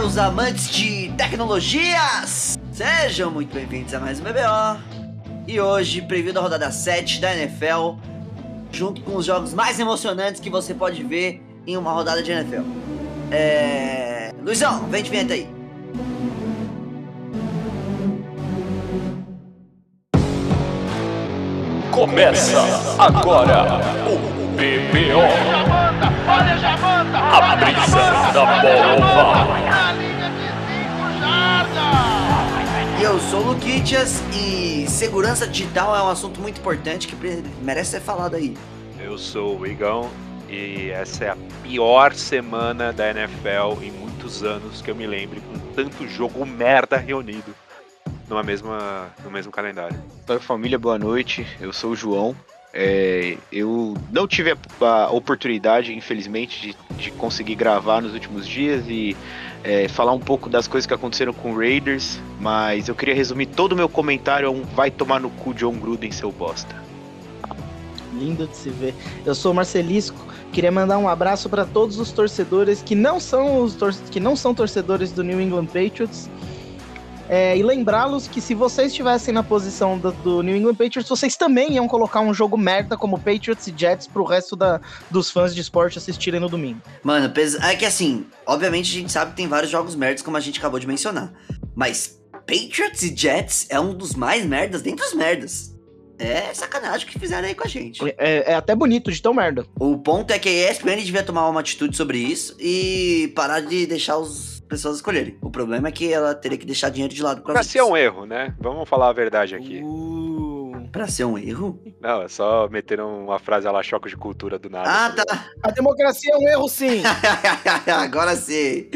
meus amantes de tecnologias! Sejam muito bem-vindos a mais um BBO. E hoje, preview da rodada 7 da NFL, junto com os jogos mais emocionantes que você pode ver em uma rodada de NFL. É... Luizão, vem de vinheta aí. Começa agora o BBO. A brisa da bola. E eu sou o Luquitas e segurança digital é um assunto muito importante que merece ser falado aí. Eu sou o Igão e essa é a pior semana da NFL em muitos anos que eu me lembre com tanto jogo merda reunido numa mesma, no mesmo calendário. Salve família, boa noite. Eu sou o João. É, eu não tive a, a oportunidade, infelizmente, de, de conseguir gravar nos últimos dias e é, falar um pouco das coisas que aconteceram com Raiders, mas eu queria resumir todo o meu comentário a um vai tomar no cu John Gruden, seu bosta. Lindo de se ver. Eu sou Marcelisco. Queria mandar um abraço para todos os torcedores que não são os que não são torcedores do New England Patriots. É, e lembrá-los que se vocês estivessem na posição do, do New England Patriots, vocês também iam colocar um jogo merda como Patriots e Jets pro resto da, dos fãs de esporte assistirem no domingo. Mano, é que assim, obviamente a gente sabe que tem vários jogos merdas, como a gente acabou de mencionar. Mas Patriots e Jets é um dos mais merdas dentre os merdas. É sacanagem o que fizeram aí com a gente. É, é até bonito de tão merda. O ponto é que a ESPN devia tomar uma atitude sobre isso e parar de deixar as pessoas escolherem. O problema é que ela teria que deixar dinheiro de lado Pra ser um erro, né? Vamos falar a verdade aqui. Uh, Pra ser um erro? Não, é só meter uma frase lá, choque de cultura do nada. Ah, tá. a democracia é um erro, sim. Agora sim.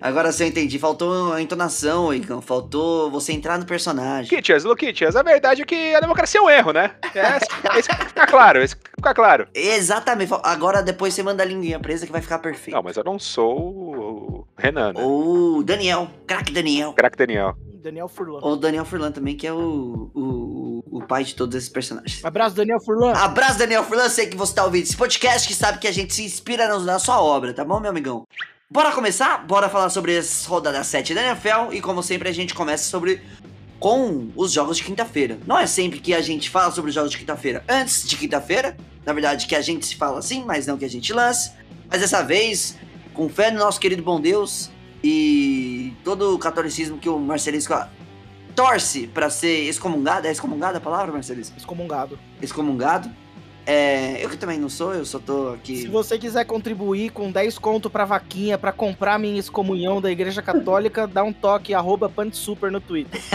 Agora sim eu entendi. Faltou a entonação, Igão. Faltou você entrar no personagem. Luquitias, Luquitias, a verdade é que a democracia é um erro, né? É, isso que fica claro, isso que fica claro. Exatamente. Agora depois você manda a linguinha presa que vai ficar perfeito. Não, mas eu não sou o Renan, né? Ou Daniel, craque Daniel. Crack Daniel. Daniel Furlan. Ou Daniel Furlan também, que é o, o, o pai de todos esses personagens. Abraço, Daniel Furlan. Abraço, Daniel Furlan. Sei que você tá ouvindo esse podcast, que sabe que a gente se inspira na, na sua obra, tá bom, meu amigão? Bora começar? Bora falar sobre as rodadas 7 da NFL. E como sempre, a gente começa sobre com os jogos de quinta-feira. Não é sempre que a gente fala sobre os jogos de quinta-feira antes de quinta-feira. Na verdade, que a gente se fala assim, mas não que a gente lance. Mas dessa vez, com fé no nosso querido bom Deus e todo o catolicismo que o Marcelisco torce pra ser excomungado. É excomungada a palavra, Marcelisco? Excomungado. excomungado. É, eu que também não sou, eu só tô Se aqui. você quiser contribuir com 10 conto pra vaquinha pra comprar minha excomunhão da Igreja Católica, dá um toque, arroba Super no Twitter.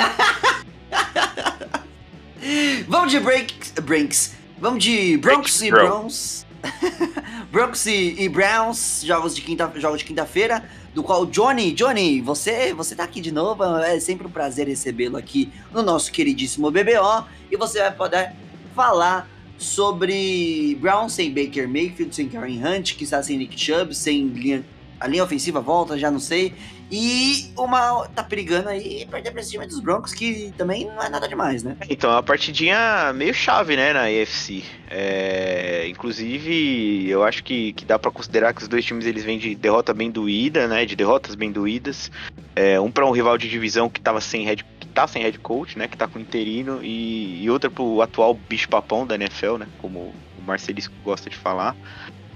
Vamos de breaks, breaks. Vamos de Broncos e Break, bro. Browns. Broncos e, e Browns, jogos de quinta, jogos de quinta-feira, do qual Johnny, Johnny, você, você tá aqui de novo, é sempre um prazer recebê-lo aqui no nosso queridíssimo BBO e você vai poder falar sobre Browns sem Baker Mayfield, sem Karen Hunt, que está sem Nick Chubb, sem linha, a linha ofensiva volta, já não sei. E uma tá perigando aí perder pra esse dos Broncos, que também não é nada demais, né? Então, é uma partidinha meio chave, né, na AFC. É, inclusive, eu acho que, que dá pra considerar que os dois times eles vêm de derrota bem doída, né, de derrotas bem doídas. É, um para um rival de divisão que tava sem head, que tá sem head coach, né, que tá com interino, e, e outra pro atual bicho papão da NFL, né, como o Marcelisco gosta de falar.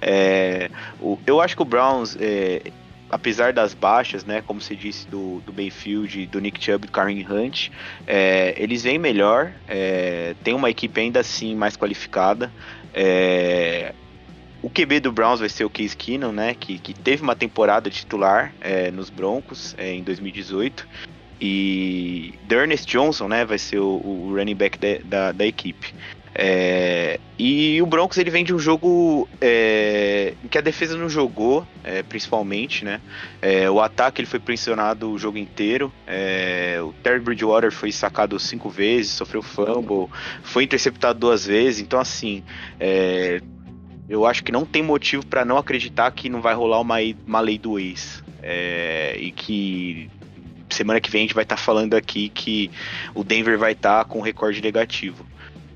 É, o- eu acho que o Browns, é, apesar das baixas, né, como você disse, do, do Mayfield, do Nick Chubb do Kareem Hunt, é, eles vêm melhor, é, tem uma equipe ainda assim mais qualificada. é, o QB do Browns vai ser o Case Keenum, né, que, que teve uma temporada titular é, nos Broncos é, em 2018. E Ernest Johnson, né, vai ser o, o running back da, da, da equipe. É, e o Broncos ele vem de um jogo é, que a defesa não jogou, é, principalmente, né? É, o ataque ele foi pressionado o jogo inteiro. é, o Terry Bridgewater foi sacado cinco vezes, sofreu fumble, foi interceptado duas vezes. Então, assim, é, eu acho que não tem motivo para não acreditar que não vai rolar uma, uma lei do ex. É, e que semana que vem a gente vai estar falando aqui que o Denver vai estar com recorde negativo.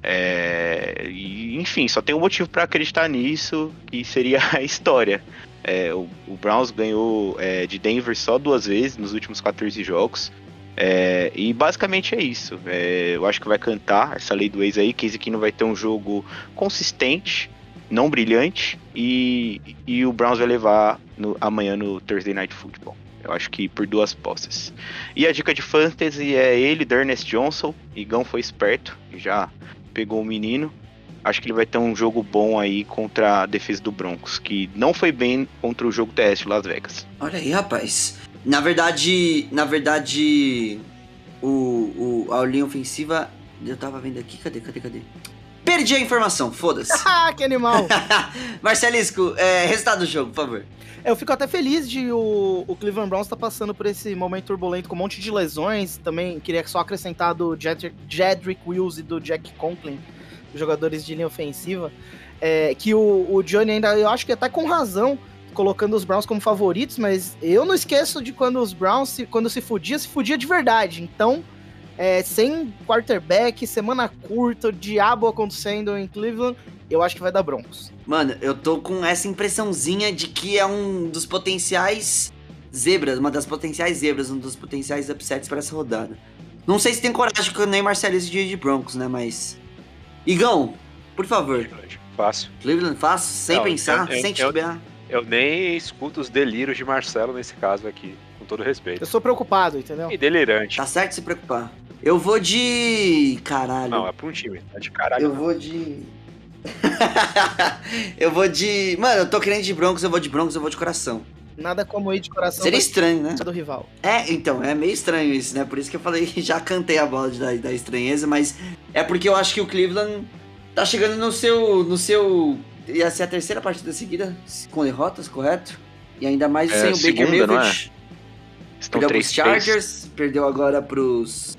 É, e, enfim, só tem um motivo para acreditar nisso, que seria a história. É, o, o Browns ganhou é, de Denver só duas vezes nos últimos 14 jogos. É, e basicamente é isso. É, eu acho que vai cantar essa lei do ex aí. Casey Keenum vai ter um jogo consistente, não brilhante. E, e o Browns vai levar no- amanhã no Thursday Night Football. Eu acho que por duas posses. E a dica de fantasy é ele, Ernest Johnson. Igão foi esperto e já pegou o menino. Acho que ele vai ter um jogo bom aí contra a defesa do Broncos, que não foi bem contra o jogo terrestre Las Vegas. Olha aí, rapaz. Na verdade, na verdade, o, o, a linha ofensiva. Eu tava vendo aqui, cadê, cadê, cadê? Perdi a informação, foda-se. Ah, que animal! Marcelisco, é, resultado do jogo, por favor. Eu fico até feliz de o, o Cleveland Browns estar passando por esse momento turbulento com um monte de lesões. Também queria só acrescentar do Jedrick, Jedrick Wills e do Jack Conklin, jogadores de linha ofensiva, é, que o, o Johnny ainda, eu acho que até com razão, colocando os Browns como favoritos, mas eu não esqueço de quando os Browns, se- quando se fudia, se fudia de verdade. Então, é, sem quarterback, semana curta, o diabo acontecendo em Cleveland, eu acho que vai dar Broncos. Mano, eu tô com essa impressãozinha de que é um dos potenciais zebras, uma das potenciais zebras, um dos potenciais upsets pra essa rodada. Não sei se tem coragem com nem Marcelisco de, de Broncos, né? Mas. Igão, por favor, Fácil. Cleveland fácil, sem Não, pensar, eu- eu- sem eu- titubear. Eu nem escuto os delírios de Marcelo nesse caso aqui, com todo respeito. Eu sou preocupado, entendeu? E delirante. Tá certo se preocupar. Eu vou de. Caralho. Não, é pra um time. Tá de caralho. Eu vou de. eu vou de. Mano, eu tô querendo de Broncos, eu vou de Broncos, eu vou de coração. Nada como ir de coração Seria estranho, né? do rival. É, então, é meio estranho isso, né? Por isso que eu falei, já cantei a bola de- da, da estranheza, mas é porque eu acho que o Cleveland tá chegando no seu. no seu. Ia ser a terceira partida seguida, com derrotas, correto? E ainda mais É, sem o Baker não é? Mayfield. Estão Perdeu três pros Chargers, perdeu agora pros.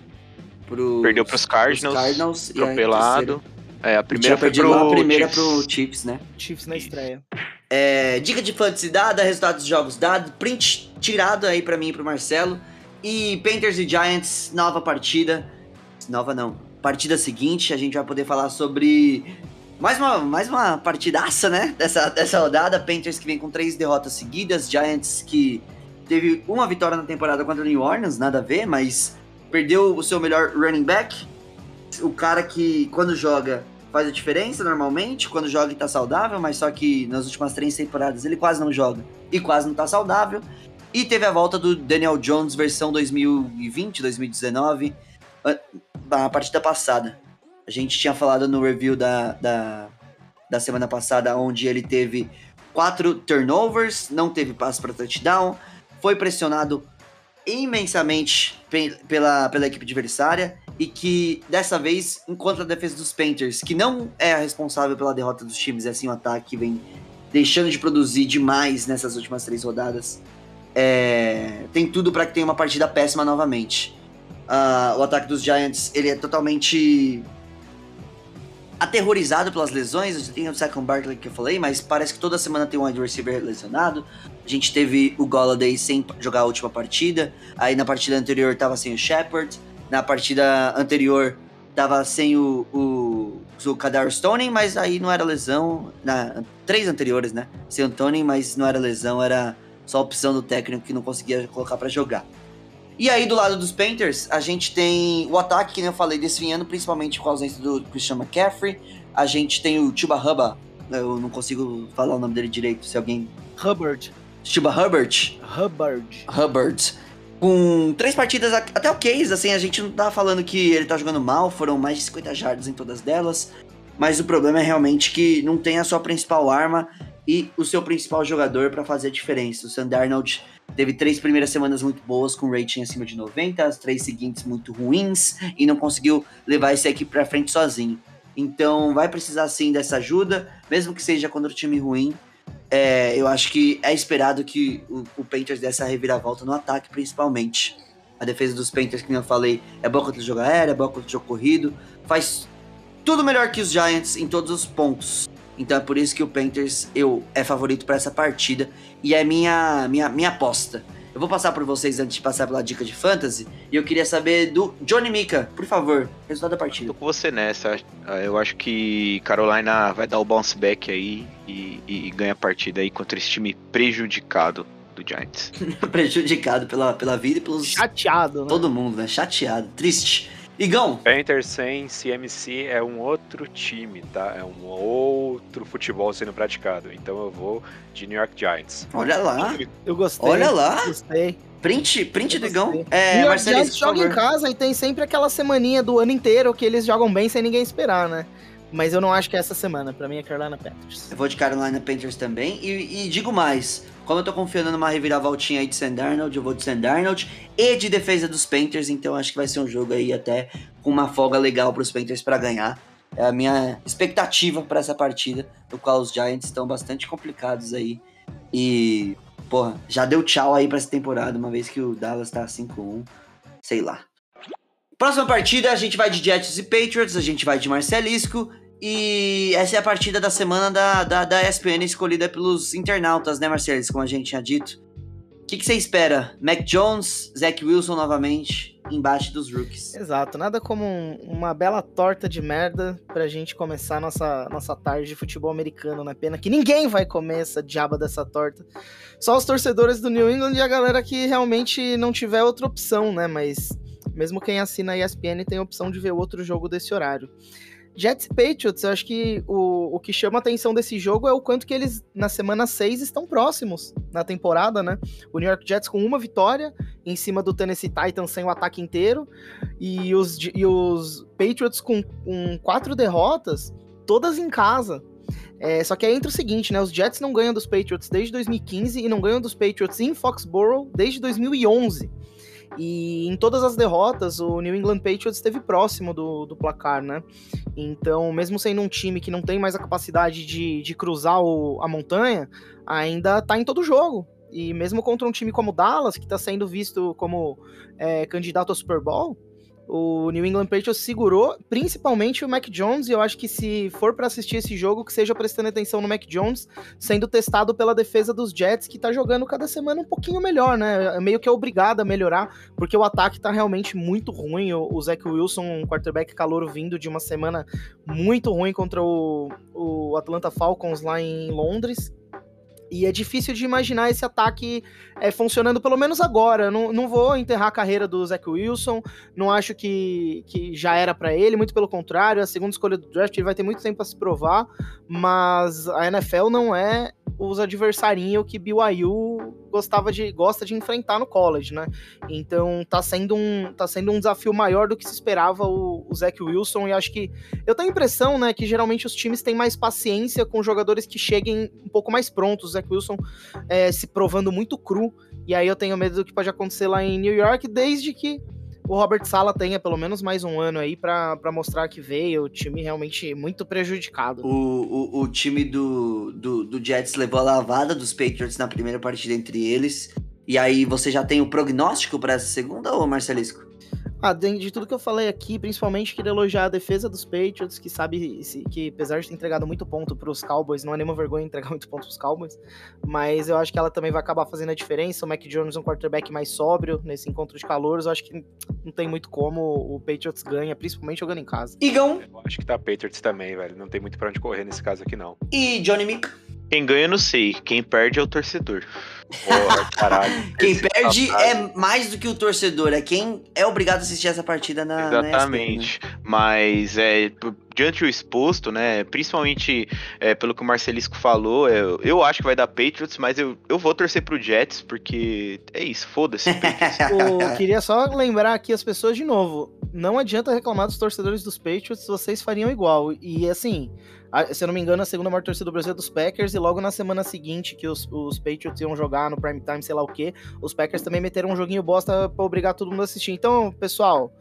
Pros Perdeu pros Cardinals, Cardinals a atropelado. É, a primeira foi pro a primeira Chiefs. pro Chiefs, né? Chiefs na estreia. É, dica de fantasy dada, resultados dos jogos dado, print tirado aí pra mim e pro Marcelo. E Panthers e Giants, nova partida. Nova não. Partida seguinte, a gente vai poder falar sobre mais uma, mais uma partidaça, né? Dessa, dessa rodada. Panthers que vem com três derrotas seguidas. Giants que teve uma vitória na temporada contra o New Orleans, nada a ver, mas perdeu o seu melhor running back. O cara que, quando joga, faz a diferença normalmente, quando joga e tá saudável, mas só que nas últimas três temporadas ele quase não joga e quase não tá saudável. E teve a volta do Daniel Jones versão 2020, 2019, a- a partida passada. A gente tinha falado no review da, da, da semana passada, onde ele teve quatro turnovers, não teve passe para touchdown, foi pressionado imensamente pe- pela, pela equipe adversária e que dessa vez encontra a defesa dos Panthers, que não é a responsável pela derrota dos times, é assim o ataque vem deixando de produzir demais nessas últimas três rodadas. É, tem tudo para que tenha uma partida péssima novamente. Ah, o ataque dos Giants ele é totalmente aterrorizado pelas lesões. Tem o Saquon Barkley que eu falei, mas parece que toda semana tem um wide receiver lesionado. A gente teve o Golladay sem jogar a última partida. Aí na partida anterior tava sem o Shepard. Na partida anterior tava sem o, o, o Kadar Stone, mas aí não era lesão. Na, três anteriores, né? Sem o Tony, mas não era lesão, era só opção do técnico que não conseguia colocar pra jogar. E aí, do lado dos Panthers, a gente tem o ataque, que nem eu falei, desfinhando, principalmente com a ausência do Christian McCaffrey. A gente tem o Chuba Hubba, eu não consigo falar o nome dele direito, se alguém... Hubbard. Chuba Hubbard, Hubbard. Hubbard, com três partidas até ok, assim, a gente não tá falando que ele tá jogando mal, foram mais de 50 jardas em todas delas, mas o problema é realmente que não tem a sua principal arma e o seu principal jogador pra fazer a diferença. O Sam Darnold teve três primeiras semanas muito boas, com rating acima de 90, as três seguintes muito ruins, e não conseguiu levar essa equipe pra frente sozinho. Então vai precisar sim dessa ajuda, mesmo que seja contra o time ruim, é, eu acho que é esperado que o, o Panthers dê essa reviravolta no ataque, principalmente. A defesa dos Panthers, que eu falei, é boa contra o jogo aéreo, é boa contra o jogo corrido, faz tudo melhor que os Giants em todos os pontos. Então é por isso que o Panthers eu é favorito para essa partida e é minha minha minha aposta. Eu Eu vou passar por vocês antes de passar pela dica de fantasy. E eu queria saber do Johnny Mika, por favor, resultado da partida. Tô com você nessa. Ah, Eu acho que Carolina vai dar o bounce back aí e, e- e ganha a partida aí contra esse time prejudicado do Giants. Prejudicado pela, pela vida e pelos. Chateado, né? Todo mundo, né? Chateado, triste. Igão, Panthers sem CMC é um outro time, tá? É um outro futebol sendo praticado. Então eu vou de New York Giants. olha lá. Eu gostei. Olha lá. Gostei. Print, print do Igão. É, New York Giants joga em casa e tem sempre aquela semaninha do ano inteiro que eles jogam bem sem ninguém esperar, né? Mas eu não acho que é essa semana. Pra mim é Carolina Panthers. Eu vou de Carolina Panthers também. E, e digo mais: como eu tô confiando numa reviravoltinha aí de Sam Darnold, eu vou de Sam Darnold e de defesa dos Panthers. Então acho que vai ser um jogo aí até com uma folga legal pros Panthers pra ganhar. É a minha expectativa pra essa partida, no qual os Giants estão bastante complicados aí. E, porra, já deu tchau aí pra essa temporada, uma vez que o Dallas tá 5-1. Sei lá. Próxima partida, a gente vai de Jets e Patriots, a gente vai de Marcelisco. E essa é a partida da semana da, da, da ESPN escolhida pelos internautas, né, Marcelisco, como a gente tinha dito. O que, você espera? Mac Jones, Zach Wilson novamente, embate dos rookies. Exato, nada como um- uma bela torta de merda pra gente começar nossa, nossa tarde de futebol americano, né? Pena que ninguém vai comer essa diaba dessa torta. Só os torcedores do New England e a galera que realmente não tiver outra opção, né? Mas mesmo quem assina a ESPN tem a opção de ver outro jogo desse horário. Jets e Patriots, eu acho que o, o que chama a atenção desse jogo é o quanto que eles, na semana 6, estão próximos na temporada, né? O New York Jets com uma vitória em cima do Tennessee Titans sem o ataque inteiro e os, e os Patriots com, com quatro derrotas, todas em casa. É, só que aí entra o seguinte, né? Os Jets não ganham dos Patriots desde 2015 e não ganham dos Patriots em Foxborough desde 2011. E em todas as derrotas, o New England Patriots esteve próximo do, do placar, né? Então, mesmo sendo um time que não tem mais a capacidade de, de cruzar o- a montanha, ainda tá em todo jogo. E mesmo contra um time como o Dallas, que tá sendo visto como é, candidato ao Super Bowl, o New England Patriots segurou, principalmente o Mac Jones, e eu acho que se for pra assistir esse jogo, que seja prestando atenção no Mac Jones, sendo testado pela defesa dos Jets, que tá jogando cada semana um pouquinho melhor, né? É Meio que é obrigado a melhorar, porque o ataque tá realmente muito ruim. O, o Zach Wilson, um quarterback calouro vindo de uma semana muito ruim contra o, o Atlanta Falcons lá em Londres. E é difícil de imaginar esse ataque é, funcionando, pelo menos agora. Não, não vou enterrar a carreira do Zach Wilson, não acho que, que já era pra ele, muito pelo contrário. A segunda escolha do draft ele vai ter muito tempo pra se provar, mas a NFL não é os adversarinhos que BYU gostava de, gosta de enfrentar no college, né? Então tá sendo um, tá sendo um desafio maior do que se esperava o, o Zach Wilson, e acho que eu tenho a impressão, né, que geralmente os times têm mais paciência com jogadores que cheguem um pouco mais prontos. O Zach Wilson é, se provando muito cru, e aí eu tenho medo do que pode acontecer lá em New York, desde que o Robert Sala tenha pelo menos mais um ano aí pra mostrar que veio, o time realmente muito prejudicado. O, o, o time do, do, do Jets levou a lavada dos Patriots na primeira partida entre eles. E aí você já tem o prognóstico pra essa segunda, ô Marcelisco? Ah, de, tudo que eu falei aqui, principalmente queria elogiar a defesa dos Patriots, que sabe que apesar de ter entregado muito ponto pros Cowboys, não é nenhuma vergonha entregar muito ponto pros Cowboys, mas eu acho que ela também vai acabar fazendo a diferença. O Mac Jones é um quarterback mais sóbrio nesse encontro de calouros, eu acho que não tem muito como o Patriots ganha, principalmente jogando em casa. Igão Eu acho que tá Patriots também, velho. Não tem muito pra onde correr nesse caso aqui, não. e Johnny Mick. Quem ganha, eu não sei. Quem perde é o torcedor. Porra, caralho. Quem perde é mais do que o torcedor, é quem é obrigado a assistir essa partida na, na ESPN, né? Exatamente. Mas é, diante do exposto, né? Principalmente é, pelo que o Marcelisco falou, eu, eu acho que vai dar Patriots, mas eu, eu vou torcer pro Jets, porque é isso, foda-se. Eu queria só lembrar aqui as pessoas de novo. Não adianta reclamar dos torcedores dos Patriots, vocês fariam igual. E assim, a- se eu não me engano, a segunda maior torcida do Brasil é dos Packers, e logo na semana seguinte que os, os Patriots iam jogar no prime time, sei lá o quê, os Packers também meteram um joguinho bosta pra obrigar todo mundo a assistir. Então, pessoal,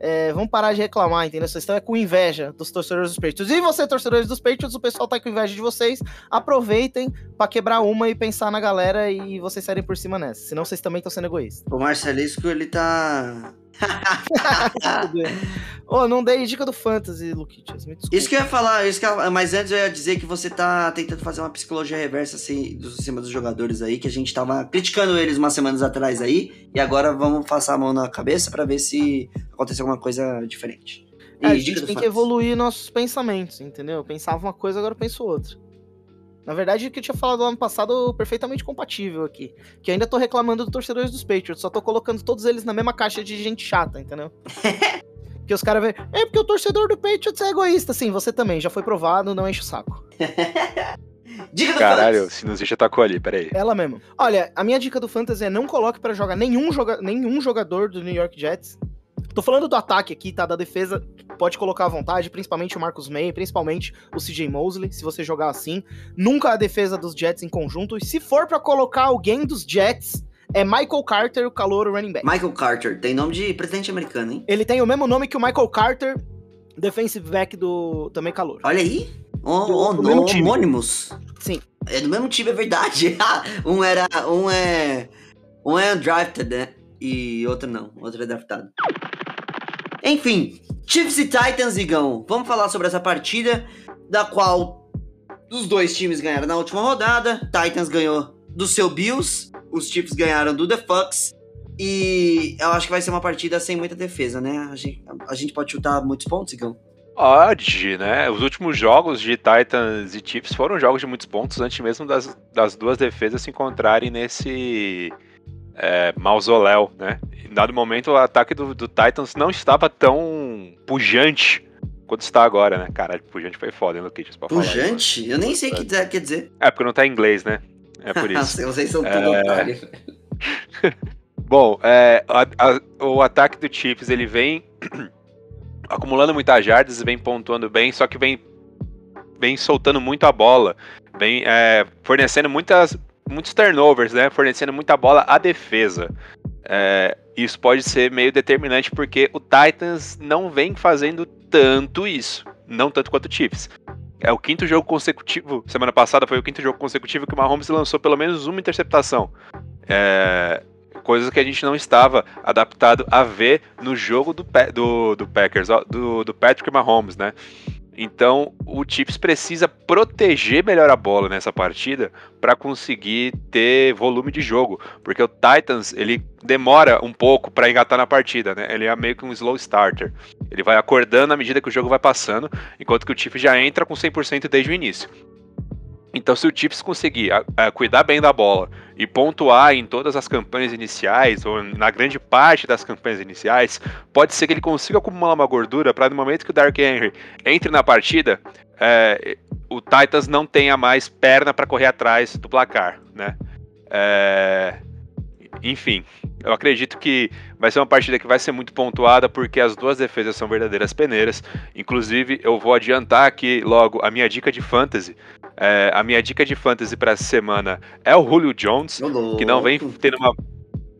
é, vamos parar de reclamar, entendeu? Vocês estão é com inveja dos torcedores dos Patriots. E você, torcedores dos Patriots, o pessoal tá com inveja de vocês. Aproveitem pra quebrar uma e pensar na galera e vocês saírem por cima nessa. Senão vocês também estão sendo egoístas. O Marcelisco, ele tá. Ô, não dei dica do Fantasy, Luquitas. Isso que eu ia falar, isso que eu- mas antes eu ia dizer que você tá tentando fazer uma psicologia reversa assim, do, em cima dos jogadores aí, que a gente tava criticando eles umas semanas atrás aí, e agora vamos passar a mão na cabeça pra ver se aconteceu alguma coisa diferente. É, a gente tem que Fantasy. evoluir nossos pensamentos, entendeu? Eu pensava uma coisa, agora eu penso outra. Na verdade, o que eu tinha falado ano passado perfeitamente compatível aqui. Que eu ainda tô reclamando dos torcedores dos Patriots, só tô colocando todos eles na mesma caixa de gente chata, entendeu? que os caras veem, é porque o torcedor do Patriots é egoísta. Sim, você também, já foi provado, não enche o saco. Dica do Caralho, o Fantasy. sinusite atacou ali, peraí. Ela mesmo. Olha, a minha dica do Fantasy é não coloque pra jogar nenhum, joga nenhum jogador do New York Jets. Tô falando do ataque aqui, tá? Da defesa, pode colocar à vontade, principalmente o Marcus May, principalmente o CJ Mosley, se você jogar assim. Nunca a defesa dos Jets em conjunto. E se for pra colocar alguém dos Jets, é Michael Carter, o calor running back. Michael Carter, tem nome de presidente americano, hein? Ele tem o mesmo nome que o Michael Carter, defensive back do também calor. Olha aí. O, Do- o, do homônimos. Sim. É do mesmo time, é verdade. um era. Um é. Um é undrafted, né? E outro não. Outro é draftado. Enfim, Chiefs e Titans, Igão. Vamos falar sobre essa partida, da qual os dois times ganharam na última rodada. Titans ganhou do seu Bills, os Chiefs ganharam do The Fox. E eu acho que vai ser uma partida sem muita defesa, né? A gente, a gente pode chutar muitos pontos, Igão? Pode, né? Os últimos jogos de Titans e Chiefs foram jogos de muitos pontos antes mesmo das, das duas defesas se encontrarem nesse é, mausoléu, né? Em dado momento, o ataque do, do Titans não estava tão pujante quanto está agora, né? Caralho, pujante foi foda, hein, Luquitas? pra falar. Pujante? Eu nem sei o que quer dizer. É, porque não tá em inglês, né? É por isso. Vocês são tudo É. Bom, é, a- a- o ataque do Chiefs ele vem acumulando muitas jardas, vem pontuando bem, só que vem, vem soltando muito a bola, vem é, fornecendo muitas, muitos turnovers, né? Fornecendo muita bola à defesa. É, isso pode ser meio determinante porque o Titans não vem fazendo tanto isso, não tanto quanto o Chiefs. É o quinto jogo consecutivo. Semana passada foi o quinto jogo consecutivo que o Mahomes lançou pelo menos uma interceptação. É, coisas que a gente não estava adaptado a ver no jogo do, do, do Packers, do, do Patrick Mahomes, né? Então o Chiefs precisa proteger melhor a bola nessa partida para conseguir ter volume de jogo, porque o Titans ele demora um pouco para engatar na partida, né? Ele é meio que um slow starter. Ele vai acordando à medida que o jogo vai passando, enquanto que o Chiefs já entra com 100% desde o início. Então, se o Chiefs conseguir a- a cuidar bem da bola e pontuar em todas as campanhas iniciais, ou na grande parte das campanhas iniciais, pode ser que ele consiga acumular uma gordura para no momento que o Dark Henry entre na partida, é, o Titans não tenha mais perna para correr atrás do placar, né? É, enfim, eu acredito que vai ser uma partida que vai ser muito pontuada porque as duas defesas são verdadeiras peneiras. Inclusive, eu vou adiantar aqui logo a minha dica de fantasy. É, a minha dica de fantasy para essa semana é o Julio Jones, que não vem tendo uma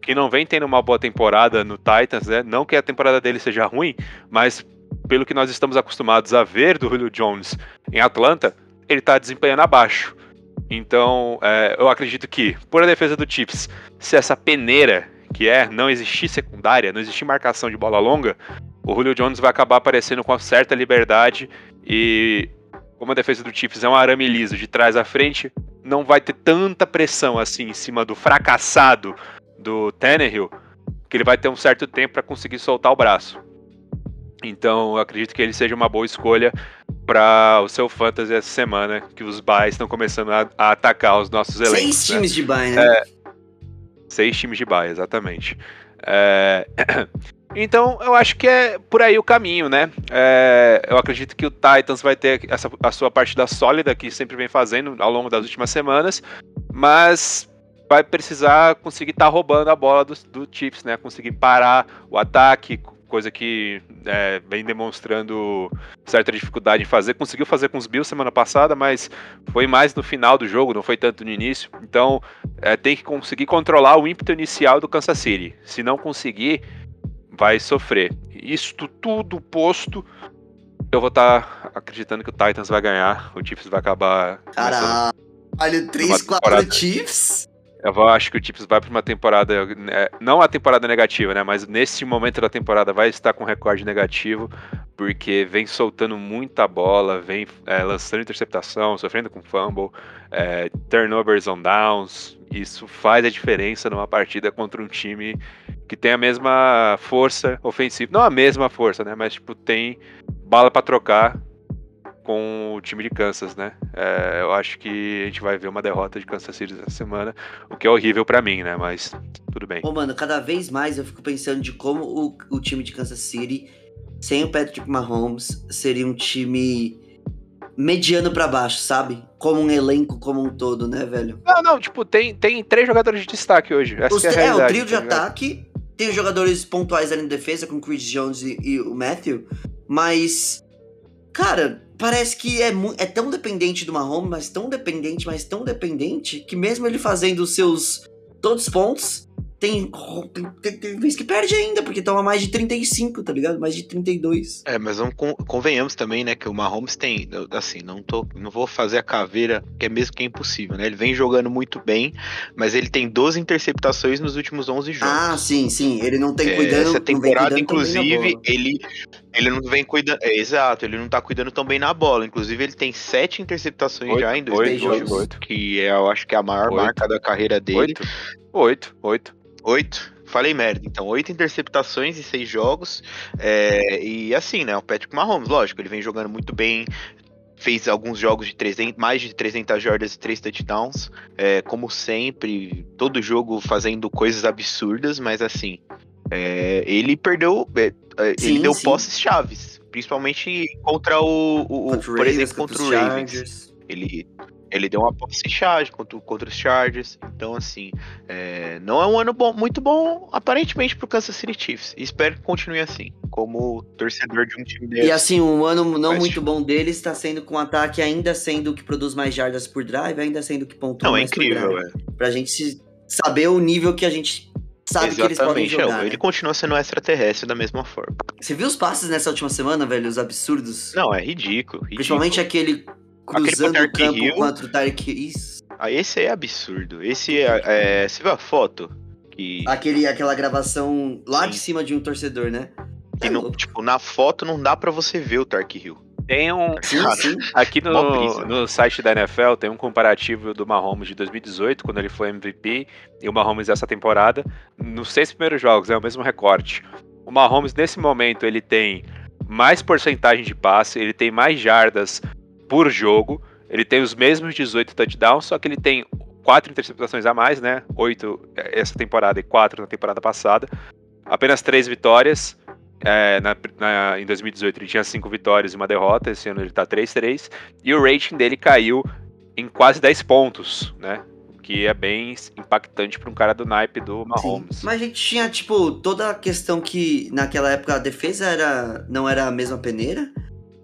que não vem tendo uma boa temporada no Titans, né? Não que a temporada dele seja ruim, mas pelo que nós estamos acostumados a ver do Julio Jones em Atlanta, ele tá desempenhando abaixo. Então, é, eu acredito que, por a defesa do Chiefs, se essa peneira que é não existir secundária, não existir marcação de bola longa, o Julio Jones vai acabar aparecendo com certa liberdade e como a defesa do Chiefs é um arame liso de trás à frente, não vai ter tanta pressão assim em cima do fracassado do Tannehill, que ele vai ter um certo tempo para conseguir soltar o braço. Então, eu acredito que ele seja uma boa escolha para o seu fantasy essa semana, que os buys estão começando a, a atacar os nossos elencos. Seis né? times de bye, né? Seis times de buy, exatamente. É, Então, eu acho que é por aí o caminho, né? É, Eu acredito que o Titans vai ter essa, a sua partida sólida, que sempre vem fazendo ao longo das últimas semanas, mas vai precisar conseguir estar roubando a bola do, do Chiefs, né? Conseguir parar o ataque, coisa que é, vem demonstrando certa dificuldade em fazer. Conseguiu fazer com os Bills semana passada, mas foi mais no final do jogo, não foi tanto no início. Então, é, tem que conseguir controlar o ímpeto inicial do Kansas City. Se não conseguir, vai sofrer. Isto tudo posto, eu vou estar acreditando que o Titans vai ganhar, o Chiefs vai acabar. Caralho, 3, Uma 4 temporada. Chiefs? Eu acho que o Chiefs vai para uma temporada, né, não a temporada negativa, né? Mas nesse momento da temporada vai estar com recorde negativo, porque vem soltando muita bola, vem é, lançando interceptação, sofrendo com fumble, é, turnovers on downs. Isso faz a diferença numa partida contra um time que tem a mesma força ofensiva, não a mesma força, né? Mas tipo tem bala para trocar com o time de Kansas, né? É, eu acho que a gente vai ver uma derrota de Kansas City essa semana, o que é horrível para mim, né? Mas tudo bem. Ô, mano, cada vez mais eu fico pensando de como o, o time de Kansas City, sem o Patrick Mahomes, seria um time mediano para baixo, sabe? Como um elenco como um todo, né, velho? Não, não, tipo, tem, tem três jogadores de destaque hoje. Os, é, é, o trio de tá ataque, tem os jogadores pontuais ali em defesa, com o Chris Jones e, e o Matthew, mas, cara, parece que é, é tão dependente do Mahomes, mas tão dependente, mas tão dependente, que mesmo ele fazendo os seus todos os pontos, tem, tem, tem, vez que perde ainda, porque toma mais de 35, tá ligado? Mais de 32. É, mas vamos con- convenhamos também, né, que o Mahomes tem, assim, não tô, não vou fazer a caveira, que é mesmo que é impossível, né? Ele vem jogando muito bem, mas ele tem 12 interceptações nos últimos 11 jogos. Ah, sim, sim, ele não tem É, cuidando, Essa não vem temporada, inclusive, ele, ele não vem cuidando. É, exato, ele não tá cuidando tão bem na bola. Inclusive, ele tem sete interceptações Oito, já em dois oito, jogos, oito. que é, eu acho que é a maior marca da carreira dele. Oito? Oito, oito. Oito. Falei merda. Então, oito interceptações em seis jogos. É, e assim, né? O Patrick Mahomes, lógico, ele vem jogando muito bem. Fez alguns jogos de 300, mais de 300 jardas e 3 touchdowns. É, como sempre, todo jogo fazendo coisas absurdas, mas assim. É, ele perdeu. é, é, Sim, ele deu sim. posses chaves. Principalmente contra o. o- Contra o por Ravens, exemplo, contra, os o Ravens. Ele, ele deu uma posse charge contra, contra os Chargers. Então, assim, é, não é um ano bom, muito bom, aparentemente, pro Kansas City Chiefs. Espero que continue assim, como torcedor de um time desse. E assim, um ano não Mas, muito bom deles está sendo com o ataque ainda sendo o que produz mais jardas por drive, ainda sendo o que pontua não, é mais por incrível, drive. é. Pra gente saber o nível que a gente sabe que eles podem Exatamente, é, jogar. ele né? continua sendo extraterrestre da mesma forma. Você viu os passes nessa última semana, velho? Os absurdos. Não, é ridículo. ridículo. Principalmente aquele cruzando pro o campo Hill. contra o Tyreek Isso. Ah, esse é absurdo. Esse é, é, Você viu a foto? Que, Aquele, aquela gravação lá Sim. de cima de um torcedor, né? que É não- louco. tipo, na foto não dá pra você ver o Tark Hill. Tem um. Sim, sim. Aqui no, no site da NFL tem um comparativo do Mahomes de 2018, quando ele foi MVP, e o Mahomes dessa temporada. Nos seis primeiros jogos, é o mesmo recorte. O Mahomes, nesse momento, ele tem mais porcentagem de passe, ele tem mais jardas por jogo, ele tem os mesmos 18 touchdowns, só que ele tem quatro interceptações a mais, né? Oito essa temporada e quatro na temporada passada. Apenas três vitórias. É, na- na- em 2018 ele tinha cinco vitórias e uma derrota, esse ano ele tá 3-3. E o rating dele caiu em quase 10 pontos, né? O que é bem impactante para um cara do naipe do Sim. Mahomes. Mas a gente tinha, tipo, toda a questão que naquela época a defesa era, não era a mesma peneira.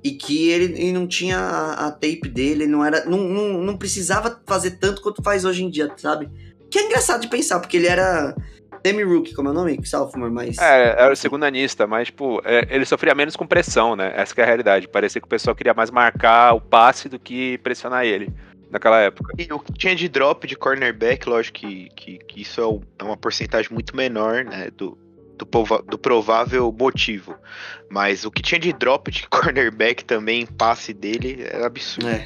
E que ele, ele não tinha a, a tape dele, não era. Não, não, não precisava fazer tanto quanto faz hoje em dia, sabe? Que é engraçado de pensar, porque ele era semi-rookie, como é o nome? Sophomore, mas. É, era o segundo anista, mas, tipo, é, ele sofria menos com pressão, né? Essa que é a realidade. Parecia que o pessoal queria mais marcar o passe do que pressionar ele naquela época. E o que tinha de drop de cornerback, lógico que, que, que isso é, é uma porcentagem muito menor, né? Do, do, do provável motivo. Mas o que tinha de drop de cornerback também, passe dele, era absurdo. É.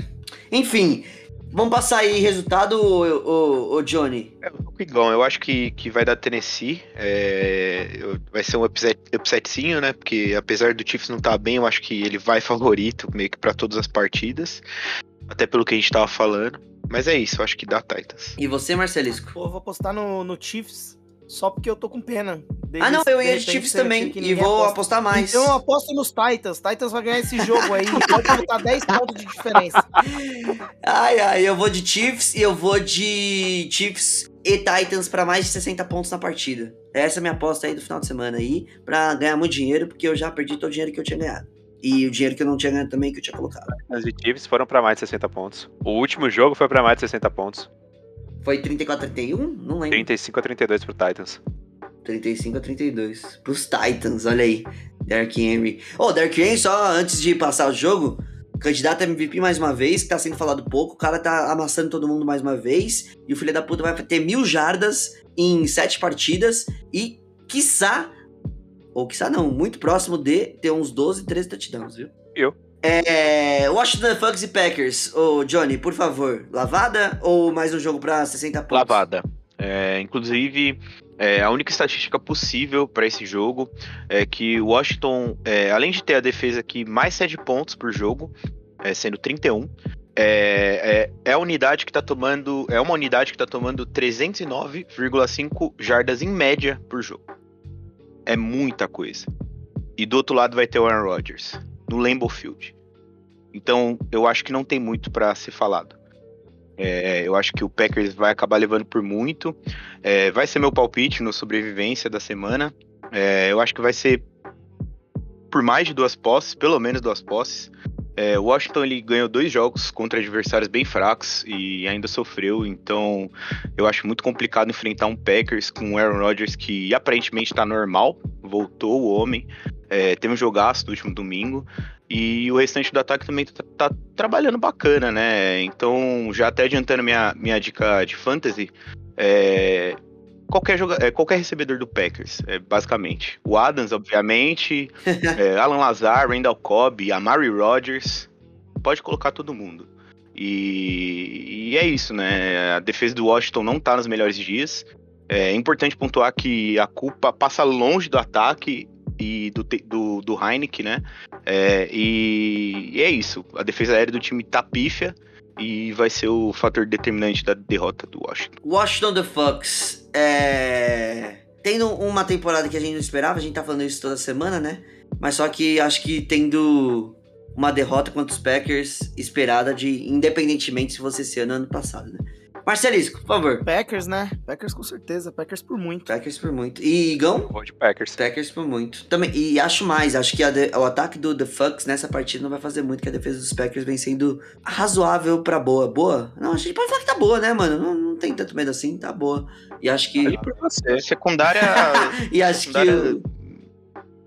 Enfim, vamos passar aí resultado, ô, ô, ô Johnny. É, eu tô com o Igão, eu acho que, que vai dar Tennessee. é, vai ser um upset, upsetzinho, né? Porque apesar do Chiefs não estar bem, eu acho que ele vai favorito meio que pra todas as partidas. Até pelo que a gente tava falando. Mas é isso, eu acho que dá Titans. E você, Marcelisco? Pô, eu vou apostar no, no Chiefs só porque eu tô com pena. Ah, não, eu ia de Chiefs também. E vou aposta. apostar mais. Então eu aposto nos Titans. Titans vai ganhar esse jogo aí. Pode botar 10 pontos de diferença. Ai, ai, eu vou de Chiefs e eu vou de Chiefs e Titans pra mais de 60 pontos na partida. Essa é a minha aposta aí do final de semana aí, pra ganhar muito dinheiro, porque eu já perdi todo o dinheiro que eu tinha ganhado. E o dinheiro que eu não tinha ganhado também, que eu tinha colocado. Os Chiefs foram para mais de 60 pontos. O último jogo foi para mais de 60 pontos. Foi 34 a 31? Não lembro. 35 a 32 pro Titans. 35 a 32. Pros Titans, olha aí. Derrick Henry. Ô, Derrick Henry, só antes de passar o jogo, candidato a MVP mais uma vez, que tá sendo falado pouco. O cara tá amassando todo mundo mais uma vez. E o filho da puta vai ter mil jardas em sete partidas. E, quiçá, ou quiçá não, muito próximo de ter uns 12, 13 touchdowns, viu? Eu. É, Washington Bucks e Packers. Ô, Johnny, por favor, lavada ou mais um jogo pra 60 pontos? Lavada. É, inclusive, é, a única estatística possível para esse jogo é que o Washington, é, além de ter a defesa que mais cede pontos por jogo, é, sendo 31, é, é, é a unidade que tá tomando. É uma unidade que tá tomando 309,5 jardas em média por jogo. É muita coisa. E do outro lado vai ter o Aaron Rodgers, no Lambeau Field. Então, eu acho que não tem muito para ser falado. É, eu acho que o Packers vai acabar levando por muito. É, vai ser meu palpite no sobrevivência da semana. É, eu acho que vai ser por mais de duas posses, pelo menos duas posses. É, Washington ele ganhou dois jogos contra adversários bem fracos e ainda sofreu, então eu acho muito complicado enfrentar um Packers com o Aaron Rodgers que aparentemente está normal, voltou o homem, é, teve um jogaço no último domingo e o restante do ataque também tá, tá trabalhando bacana, né? Então, já até adiantando minha, minha dica de fantasy, é, qualquer, joga, é, qualquer recebedor do Packers, é, basicamente. O Adams, obviamente, é, Alan Lazar, Randall Cobb, Amari Rodgers, pode colocar todo mundo. E, e, é isso, né? A defesa do Washington não tá nos melhores dias. É importante pontuar que a culpa passa longe do ataque e do, do, do Heineken, né? É, e, e, é isso. A defesa aérea do time tá pífia e vai ser o fator determinante da derrota do Washington. Washington The Fox é. Tendo uma temporada que a gente não esperava, a gente tá falando isso toda semana, né? Mas só que acho que tendo uma derrota contra os Packers esperada de independentemente se você ser ano ano passado, né? Marcelisco, por favor. Packers, né? Packers com certeza. Packers por muito. Packers por muito. E Igão? Vou de Packers. Packers por muito. Também, e acho mais, acho que de, o ataque do The Fucks nessa partida não vai fazer muito, que a defesa dos Packers vem sendo razoável pra boa. Boa? Não, a gente pode falar que tá boa, né, mano? Não, não tem tanto medo assim, tá boa. E acho que. Ali por você. Secundária. e acho secundária... que.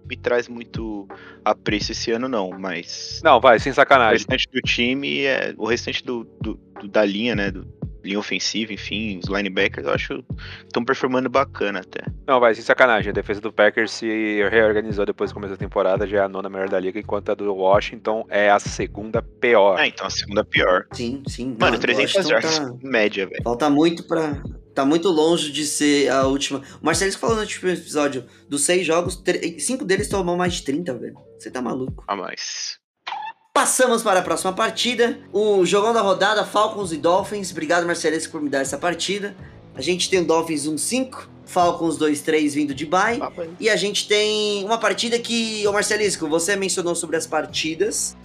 Me traz muito apreço esse ano, não, mas. Não, vai, sem O sacanagem. restante do time, é, o restante do, do- do- da linha, né? Do, linha ofensiva, enfim, os linebackers, eu acho que estão performando bacana até. Não, vai, sem sacanagem. A defesa do Packers se reorganizou depois do começo da temporada, já é a nona melhor da liga, enquanto a do Washington é a segunda pior. Ah, então a segunda pior. Sim, sim. Mano, Não, 300 Washington yards tá- média, velho. Falta muito pra. Tá muito longe de ser a última. O Marcelo falou no último episódio: dos seis jogos, tre- cinco deles tomam mais de 30, velho. Você tá maluco. A mais. Passamos para a próxima partida. O jogão da rodada, Falcons e Dolphins. Obrigado, Marcelisco, por me dar essa partida. A gente tem o Dolphins 1-5, Falcons 2-3 vindo de bye. Aí. E a gente tem uma partida que, ô Marcelisco, você mencionou sobre as partidas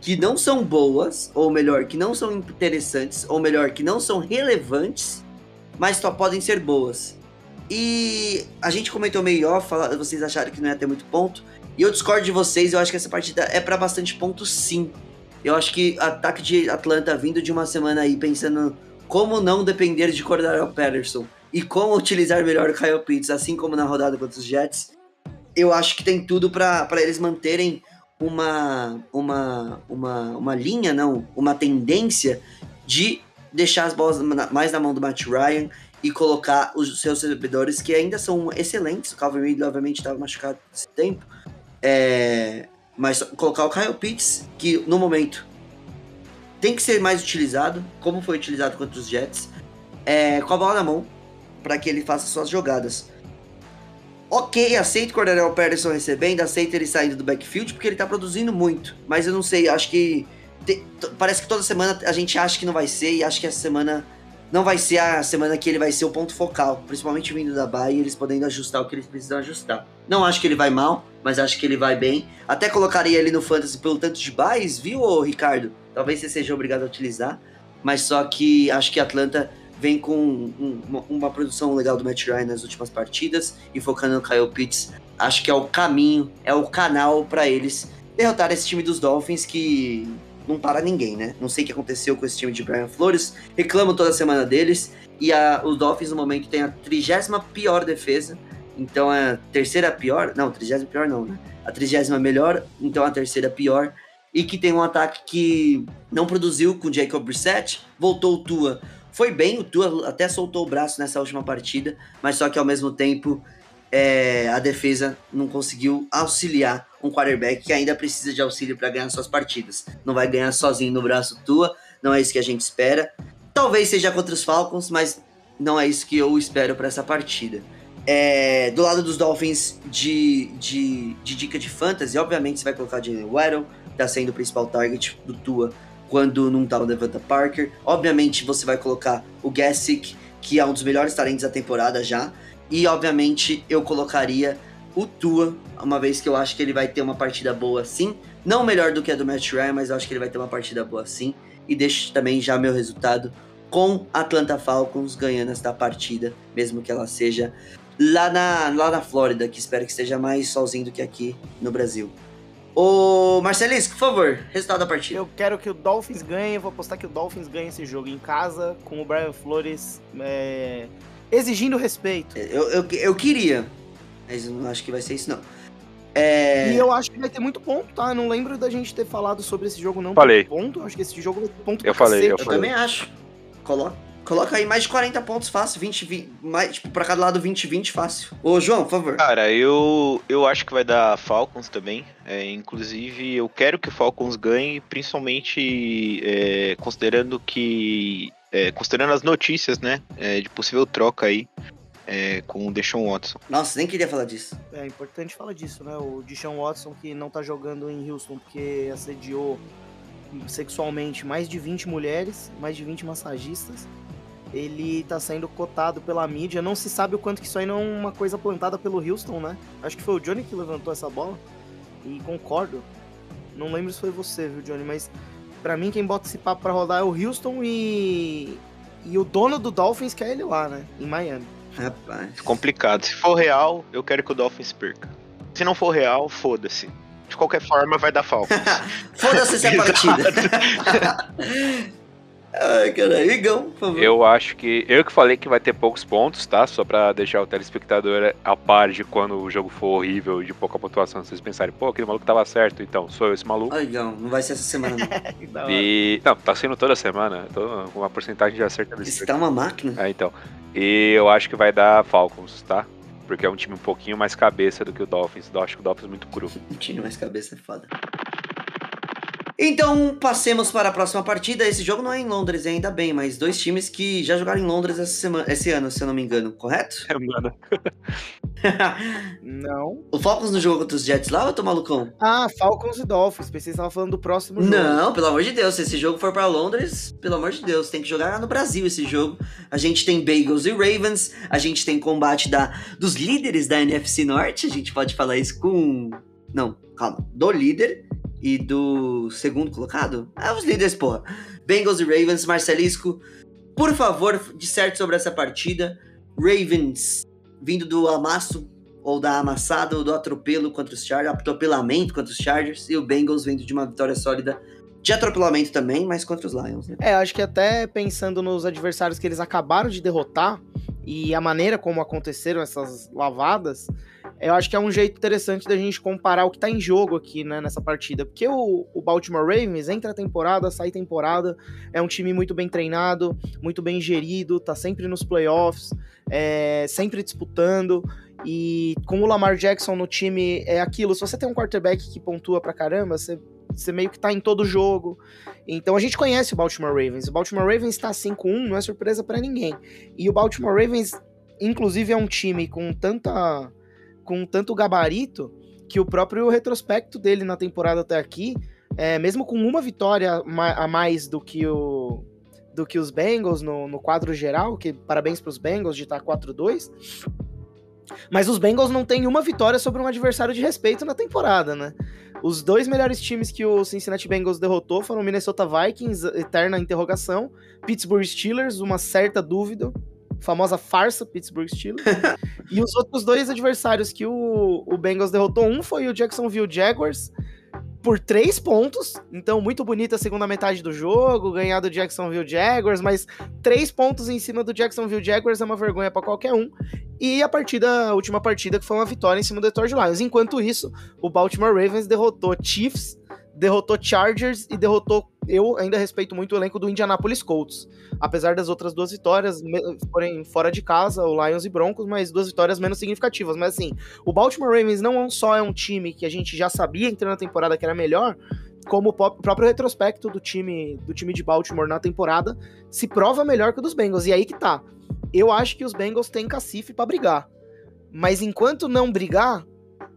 que não são boas, ou melhor, que não são interessantes, ou melhor, que não são relevantes, mas só podem ser boas. E a gente comentou meio off, vocês acharam que não ia ter muito ponto. E eu discordo de vocês, eu acho que essa partida é pra bastante ponto sim. Eu acho que ataque de Atlanta vindo de uma semana aí pensando como não depender de Cordell Patterson e como utilizar melhor o Kyle Pitts, assim como na rodada contra os Jets, eu acho que tem tudo pra eles manterem uma, uma, uma, uma linha, não, uma tendência de deixar as bolas mais na mão do Matt Ryan e colocar os seus recebedores que ainda são excelentes. O Calvin Ridley, obviamente, estava machucado esse tempo. É, mas colocar o Kyle Pitts, que no momento tem que ser mais utilizado, como foi utilizado contra os Jets, é, com a bola na mão, para que ele faça suas jogadas. Ok, aceito o Cordarel Patterson recebendo, aceito ele saindo do backfield, porque ele tá produzindo muito. Mas eu não sei, acho que. te- parece que toda semana a gente acha que não vai ser, e acho que essa semana não vai ser a semana que ele vai ser o ponto focal. Principalmente vindo da Bahia, eles podendo ajustar o que eles precisam ajustar. Não acho que ele vai mal, mas acho que ele vai bem. Até colocaria ele no Fantasy pelo tanto de buys, viu, Ricardo? Talvez você seja obrigado a utilizar. Mas só que acho que Atlanta vem com um- uma, uma produção legal do Matt Ryan nas últimas partidas e focando no Kyle Pitts. Acho que é o caminho, é o canal para eles derrotar esse time dos Dolphins que não para ninguém, né? Não sei o que aconteceu com esse time de Brian Flores. Reclamo toda semana deles. E a, os Dolphins no momento tem a trigésima pior defesa. Então a terceira pior. Não, trigésima pior não, né? A trigésima melhor, então a terceira pior. e que tem um ataque que não produziu com Jacob Brissett. Voltou o Tua. Foi bem, o Tua até soltou o braço nessa última partida, mas só que ao mesmo tempo é, a defesa não conseguiu auxiliar um quarterback que ainda precisa de auxílio para ganhar suas partidas. Não vai ganhar sozinho no braço Tua, não é isso que a gente espera. Talvez seja contra os Falcons, mas não é isso que eu espero para essa partida. É, do lado dos Dolphins de, de, de, dica de fantasy, obviamente você vai colocar o Jalen Waddle, que tá sendo o principal target do Tua quando não tá o Devonta Parker. Obviamente você vai colocar o Gessick, que é um dos melhores talentos da temporada já. E obviamente eu colocaria o Tua, uma vez que eu acho que ele vai ter uma partida boa sim. Não melhor do que a do Matt Ryan, mas eu acho que ele vai ter uma partida boa sim. E deixo também já meu resultado com Atlanta Falcons ganhando esta partida, mesmo que ela seja lá na, lá na Flórida, que espero que esteja mais solzinho do que aqui no Brasil. Ô Marcelisco, por favor, resultado da partida. Eu quero que o Dolphins ganhe, vou apostar que o Dolphins ganhe esse jogo em casa, com o Brian Flores é, exigindo respeito. Eu, eu, eu queria, mas não acho que vai ser isso não. É... E eu acho que vai ter muito ponto, tá? Eu não lembro da gente ter falado sobre esse jogo não. Falei. Ponto. Eu acho que esse jogo vai ter ponto Eu falei, cacete. eu Eu falei. também acho. Coloca, coloca aí mais de 40 pontos fácil, 20, 20 mais, tipo, pra cada lado 20, 20 fácil. Ô, João, por favor. Cara, eu, eu acho que vai dar Falcons também. É, inclusive, eu quero que o Falcons ganhe, principalmente é, considerando que. É, considerando as notícias, né? é, de possível troca aí é, com o Deshaun Watson. Nossa, nem queria falar disso. É importante falar disso, né? O Deshaun Watson que não tá jogando em Houston porque assediou sexualmente mais de 20 mulheres, mais de 20 massagistas. Ele tá sendo cotado pela mídia. Não se sabe o quanto que isso aí não é uma coisa plantada pelo Houston, né? Acho que foi o Johnny que levantou essa bola. E concordo. Não lembro se foi você, viu, Johnny? Mas pra mim quem bota esse papo pra rodar é o Houston e. E o dono do Dolphins quer ele lá, né? Em Miami. Rapaz. Complicado. Se for real, eu quero que o Dolphins perca. Se não for real, foda-se. De qualquer forma, vai dar Falcons. Foda-se essa partida. Ai, caralho. Igão, por favor. Eu acho que. Eu que falei que vai ter poucos pontos, tá? Só pra deixar o telespectador a par de quando o jogo for horrível e de pouca pontuação. Vocês pensarem, pô, aquele maluco tava certo, então sou eu esse maluco. Ai, Igão, não vai ser essa semana, não. E. Não, tá sendo toda semana. Tô com uma porcentagem de acerto Você absurda. tá uma máquina. É, então. E eu acho que vai dar Falcons, tá? Porque é um time um pouquinho mais cabeça do que o Dolphins. Eu acho que o Dolphins é muito cru. Um time mais cabeça é foda. Então, passemos para a próxima partida. Esse jogo não é em Londres, ainda bem, mas dois times que já jogaram em Londres essa semana, esse ano, se eu não me engano, correto? É, mano. Não. o Falcons não jogou contra os Jets lá ou eu tô malucão? Ah, Falcons e Dolphins. Pensei que você tava falando do próximo jogo. Não, pelo amor de Deus, se esse jogo for pra Londres, pelo amor de Deus, tem que jogar no Brasil esse jogo. A gente tem Bagels e Ravens, a gente tem combate da, dos líderes da NFC Norte, a gente pode falar isso com. Não, calma, do líder e do segundo colocado? É os líderes, porra. Bengals e Ravens, Marcelisco, por favor, disserte sobre essa partida. Ravens vindo do amasso, ou da amassada, ou do atropelo contra os Chargers, atropelamento contra os Chargers, e o Bengals vindo de uma vitória sólida de atropelamento também, mas contra os Lions, né? É, acho que até pensando nos adversários que eles acabaram de derrotar e a maneira como aconteceram essas lavadas, eu acho que é um jeito interessante da gente comparar o que tá em jogo aqui, né, nessa partida. Porque o, o Baltimore Ravens entra temporada, sai temporada, é um time muito bem treinado, muito bem gerido, tá sempre nos playoffs, é, sempre disputando. E com o Lamar Jackson no time, é aquilo. Se você tem um quarterback que pontua pra caramba, você, você meio que tá em todo jogo. Então a gente conhece o Baltimore Ravens. O Baltimore Ravens tá 5-1, não é surpresa pra ninguém. E o Baltimore Ravens, inclusive, é um time com tanta com tanto gabarito que o próprio retrospecto dele na temporada até aqui, é, mesmo com uma vitória a mais do que o do que os Bengals no, no quadro geral, que parabéns para os Bengals de tá estar 4-2. Mas os Bengals não têm uma vitória sobre um adversário de respeito na temporada, né? Os dois melhores times que o Cincinnati Bengals derrotou foram o Minnesota Vikings, eterna interrogação, Pittsburgh Steelers, uma certa dúvida, famosa farsa Pittsburgh Steelers. e os outros dois adversários que o, o Bengals derrotou, um foi o Jacksonville Jaguars por três pontos, então muito bonita a segunda metade do jogo, ganhar do Jacksonville Jaguars, mas três pontos em cima do Jacksonville Jaguars é uma vergonha para qualquer um. E a partida, a última partida que foi uma vitória em cima do Detroit Lions. Enquanto isso, o Baltimore Ravens derrotou Chiefs, derrotou Chargers e derrotou. Eu ainda respeito muito o elenco do Indianapolis Colts. Apesar das outras duas vitórias forem fora de casa, o Lions e Broncos, mas duas vitórias menos significativas. Mas assim, o Baltimore Ravens não só é um time que a gente já sabia entrando na temporada que era melhor, como o próprio retrospecto do time do time de Baltimore na temporada se prova melhor que o dos Bengals. E aí que tá. Eu acho que os Bengals têm cacife pra brigar. Mas enquanto não brigar,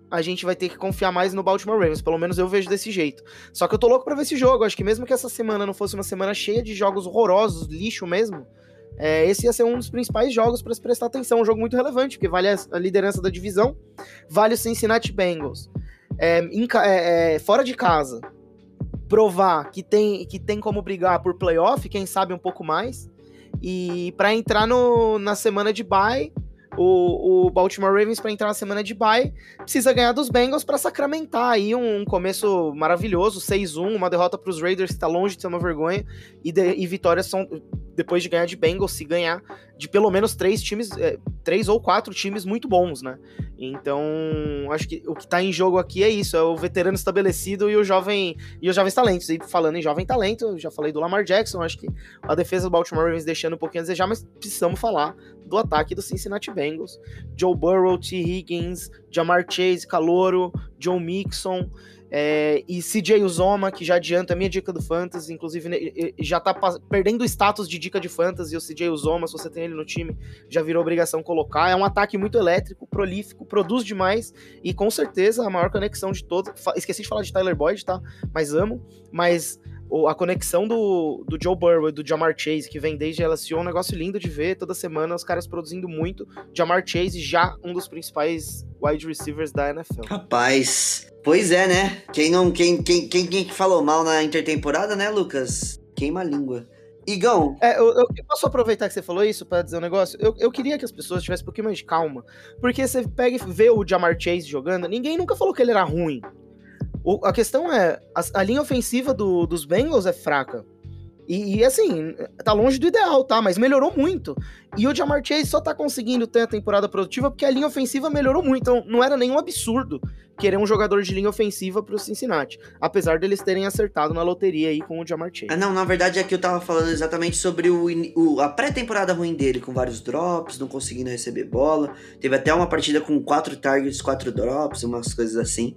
a gente vai ter que confiar mais no Baltimore Ravens. Pelo menos eu vejo desse jeito. Só que eu tô louco pra ver esse jogo. Acho que mesmo que essa semana não fosse uma semana cheia de jogos horrorosos, lixo mesmo, é, esse ia ser um dos principais jogos pra se prestar atenção. Um jogo muito relevante, porque vale a, liderança da divisão, vale o Cincinnati Bengals. É, em é, é, fora de casa, provar que tem, que tem como brigar por playoff, quem sabe um pouco mais. E pra entrar no, na semana de bye, o, o Baltimore Ravens para entrar na semana de bye precisa ganhar dos Bengals para sacramentar aí um começo maravilhoso, 6-1, uma derrota para os Raiders que tá longe de ser uma vergonha e, de- e vitórias são depois de ganhar de Bengals, se ganhar de pelo menos três times, é, três ou quatro times muito bons, né? Então, acho que o que tá em jogo aqui é isso, é o veterano estabelecido e o jovem e os jovens talentos. E falando em jovem talento, já falei do Lamar Jackson, acho que a defesa do Baltimore Ravens deixando um pouquinho a desejar, mas precisamos falar do ataque do Cincinnati Bengals. Joe Burrow, T. Higgins, Jamar Chase, Calouro, John Mixon é, e CJ Uzoma, que já adianta a minha dica do Fantasy, inclusive né, já tá perdendo o status de dica de Fantasy, o CJ Uzoma, se você tem ele no time, já virou obrigação colocar. É um ataque muito elétrico, prolífico, produz demais e com certeza a maior conexão de todos. Esqueci de falar de Tyler Boyd, tá? Mas amo. Mas o- a conexão do, do Joe Burrow e do Jamar Chase, que vem desde LSU, é um negócio lindo de ver. Toda semana os caras produzindo muito. Jamar Chase já um dos principais wide receivers da NFL. Rapaz, pois é, né? Quem não. Quem, quem, quem, quem que falou mal na intertemporada, né, Lucas? Queima a língua. Igão, É, eu, eu- posso aproveitar que você falou isso pra dizer um negócio? Eu, eu queria que as pessoas tivessem um pouquinho mais de calma. Porque você pega e vê o Jamar Chase jogando, ninguém nunca falou que ele era ruim. O- a questão é, a, a linha ofensiva do- dos Bengals é fraca. E, e, assim, tá longe do ideal, tá? Mas melhorou muito. E o Jamar Chase só tá conseguindo ter a temporada produtiva porque a linha ofensiva melhorou muito. Então não era nenhum absurdo querer um jogador de linha ofensiva pro Cincinnati. Apesar deles terem acertado na loteria aí com o Jamar Chase. Ah, não, na verdade é que eu tava falando exatamente sobre o, o- a pré-temporada ruim dele, com vários drops, não conseguindo receber bola. Teve até uma partida com quatro targets, quatro drops, umas coisas assim.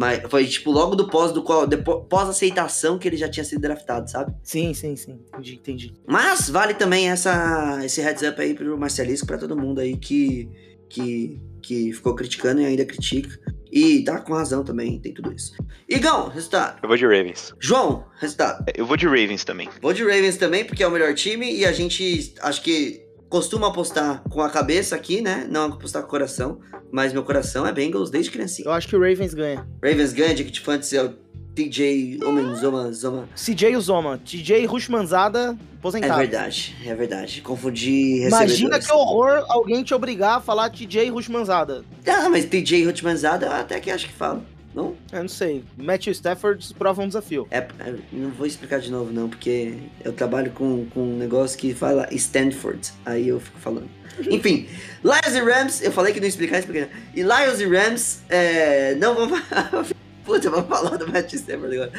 Mas foi tipo logo do pós do qual- pós-aceitação que ele já tinha sido draftado, sabe? Sim, sim, sim. Entendi, entendi. Mas vale também essa, esse heads up aí pro Marcelisco, pra todo mundo aí que, que, que ficou criticando e ainda critica. E tá com razão também, tem tudo isso. Igão, resultado. Eu vou de Ravens. João, resultado. Eu vou de Ravens também. Vou de Ravens também, porque é o melhor time e a gente acho que costuma apostar com a cabeça aqui, né? Não apostar com o coração. Mas meu coração é Bengals desde criancinha. Eu acho que o Ravens ganha. Ravens ganha, Dick Fantasy é o TJ Omen Zoma Zoma. CJ Uzoma, TJ Rushmanzada, É aposentado. verdade, é verdade. Confundi Imagina que horror alguém te obrigar a falar TJ Rushmanzada. Ah, mas TJ Hutmanzada eu até que acho que falo. Não? Eu não sei. Matthew Stafford prova um desafio. É, é, não vou explicar de novo, não, porque eu trabalho com, com um negócio que fala Stanford. Aí eu fico falando. Enfim, Lions e Rams, eu falei que não ia explicar, expliquei. E Lions e Rams é, não vão. Puta, vamos falar do Matt Stafford agora.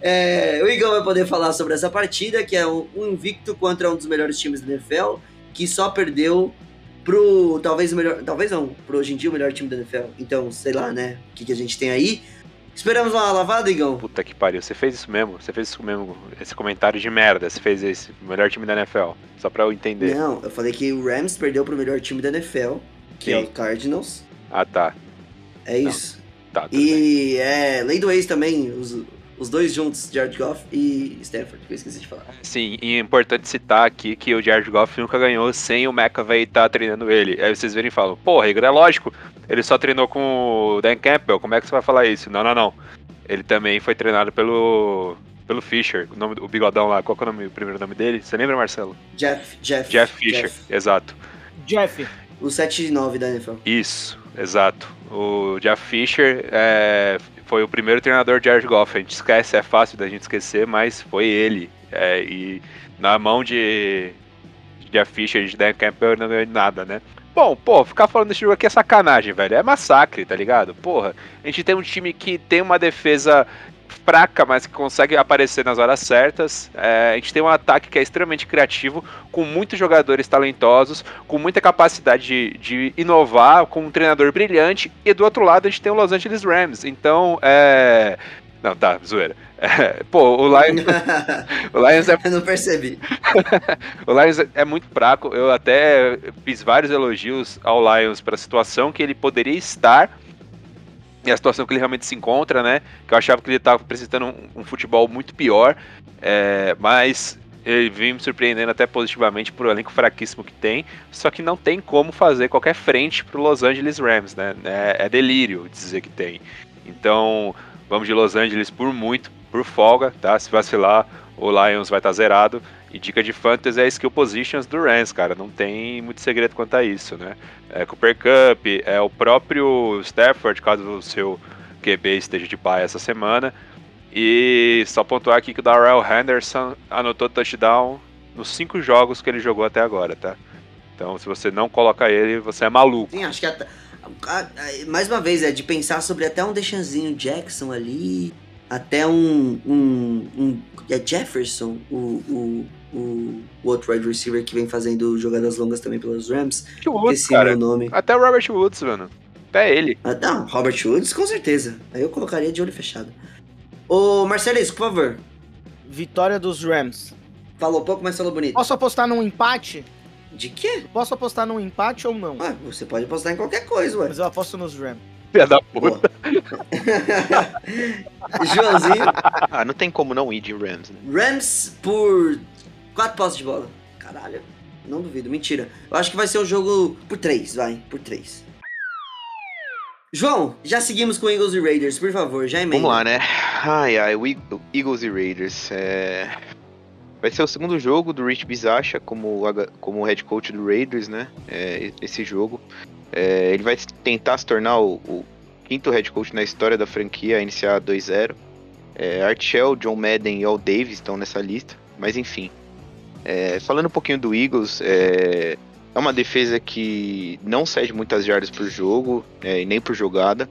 É, o Igor vai poder falar sobre essa partida, que é um, um invicto contra um dos melhores times da NFL, que só perdeu pro. Talvez o melhor. Talvez não, pro hoje em dia o melhor time da NFL. Então, sei lá, né? O que, que a gente tem aí. Esperamos uma lavada, Igão? Puta que pariu, você fez isso mesmo? Você fez isso mesmo, esse comentário de merda, você fez esse, o melhor time da NFL, só pra eu entender. Não, eu falei que o Rams perdeu pro melhor time da NFL, que é Sim. o Cardinals. Ah, tá, É isso. tá, tudo bem. E é lei do ex também, os, os dois juntos, Jared Goff e Stanford, que eu esqueci de falar. Sim, e é importante citar aqui que o Jared Goff nunca ganhou sem o McAvey estar treinando ele. Aí vocês verem e falam, porra, é lógico, ele só treinou com o Dan Campbell, como é que você vai falar isso? Não, não, não. Ele também foi treinado pelo pelo Fischer, o, nome, o bigodão lá, qual que é o, nome, o primeiro nome dele? Você lembra, Marcelo? Jeff, Jeff. Jeff Fischer, exato. Jeff, O 7 e 9 da NFL. Isso, exato. O Jeff Fisher é, foi o primeiro treinador de Jared Goff. A gente esquece, é fácil da gente esquecer, mas foi ele. É, e na mão de, de Jeff Fisher de Dan Campbell não ganhou nada, né? Bom, pô, ficar falando desse jogo aqui é sacanagem, velho. É massacre, tá ligado? Porra, a gente tem um time que tem uma defesa fraca, mas que consegue aparecer nas horas certas. É, a gente tem um ataque que é extremamente criativo, com muitos jogadores talentosos, com muita capacidade de, de inovar, com um treinador brilhante. E do outro lado a gente tem o Los Angeles Rams. Então, é. Não, tá, zoeira. É, pô, o Lions, o Lions é Eu não percebi. o Lions é muito fraco. Eu até fiz vários elogios ao Lions para a situação que ele poderia estar e a situação que ele realmente se encontra, né? Que eu achava que ele estava apresentando um, um futebol muito pior, é, mas ele vem me surpreendendo até positivamente por o elenco fraquíssimo que tem. Só que não tem como fazer qualquer frente para Los Angeles Rams, né? É, é delírio dizer que tem. Então, vamos de Los Angeles por muito, por folga, tá? Se vacilar, o Lions vai estar zerado. E dica de fantasy é skill positions do Rams, cara. Não tem muito segredo quanto a isso, né? É Cooper Cup, é o próprio Stafford, caso o seu QB esteja de bye essa semana. E só pontuar aqui que o Darrell Henderson anotou touchdown nos cinco jogos que ele jogou até agora, tá? Então, se você não coloca ele, você é maluco. Sim, acho que até- mais uma vez, é de pensar sobre até um Dechanzinho Jackson ali, até um. um, um é Jefferson, o, o, o, o outro wide receiver que vem fazendo jogadas longas também pelos Rams. Woods, Esqueci cara. meu nome. Até o Robert Woods, mano. Até ele. Ah, não, Robert Woods, com certeza. Aí eu colocaria de olho fechado. Ô, Marcelisco, por favor. Vitória dos Rams. Falou pouco, mas falou bonito. Posso apostar num empate? De quê? Posso apostar num empate ou não? Ué, você pode apostar em qualquer coisa, ué. Mas eu aposto nos Rams. Filha da puta. Joãozinho, Ah, não tem como não ir de Rams, né? Rams por quatro posses de bola. Caralho, não duvido, mentira. Eu acho que vai ser um jogo por três, vai, por três. João, já seguimos com Eagles e Raiders, por favor, já emenda. Vamos lá, né? Ai, ai, o Eag- o Eagles e Raiders. É... Vai ser o segundo jogo do Rich Bisaccia como, como head coach do Raiders, né? É, esse jogo. É, ele vai tentar se tornar o, o quinto head coach na história da franquia a iniciar 2-0. É, Art Shell, John Madden e Al Davis estão nessa lista. Mas enfim. É, falando um pouquinho do Eagles, é, é uma defesa que não cede muitas jardas por jogo, é, nem por jogada.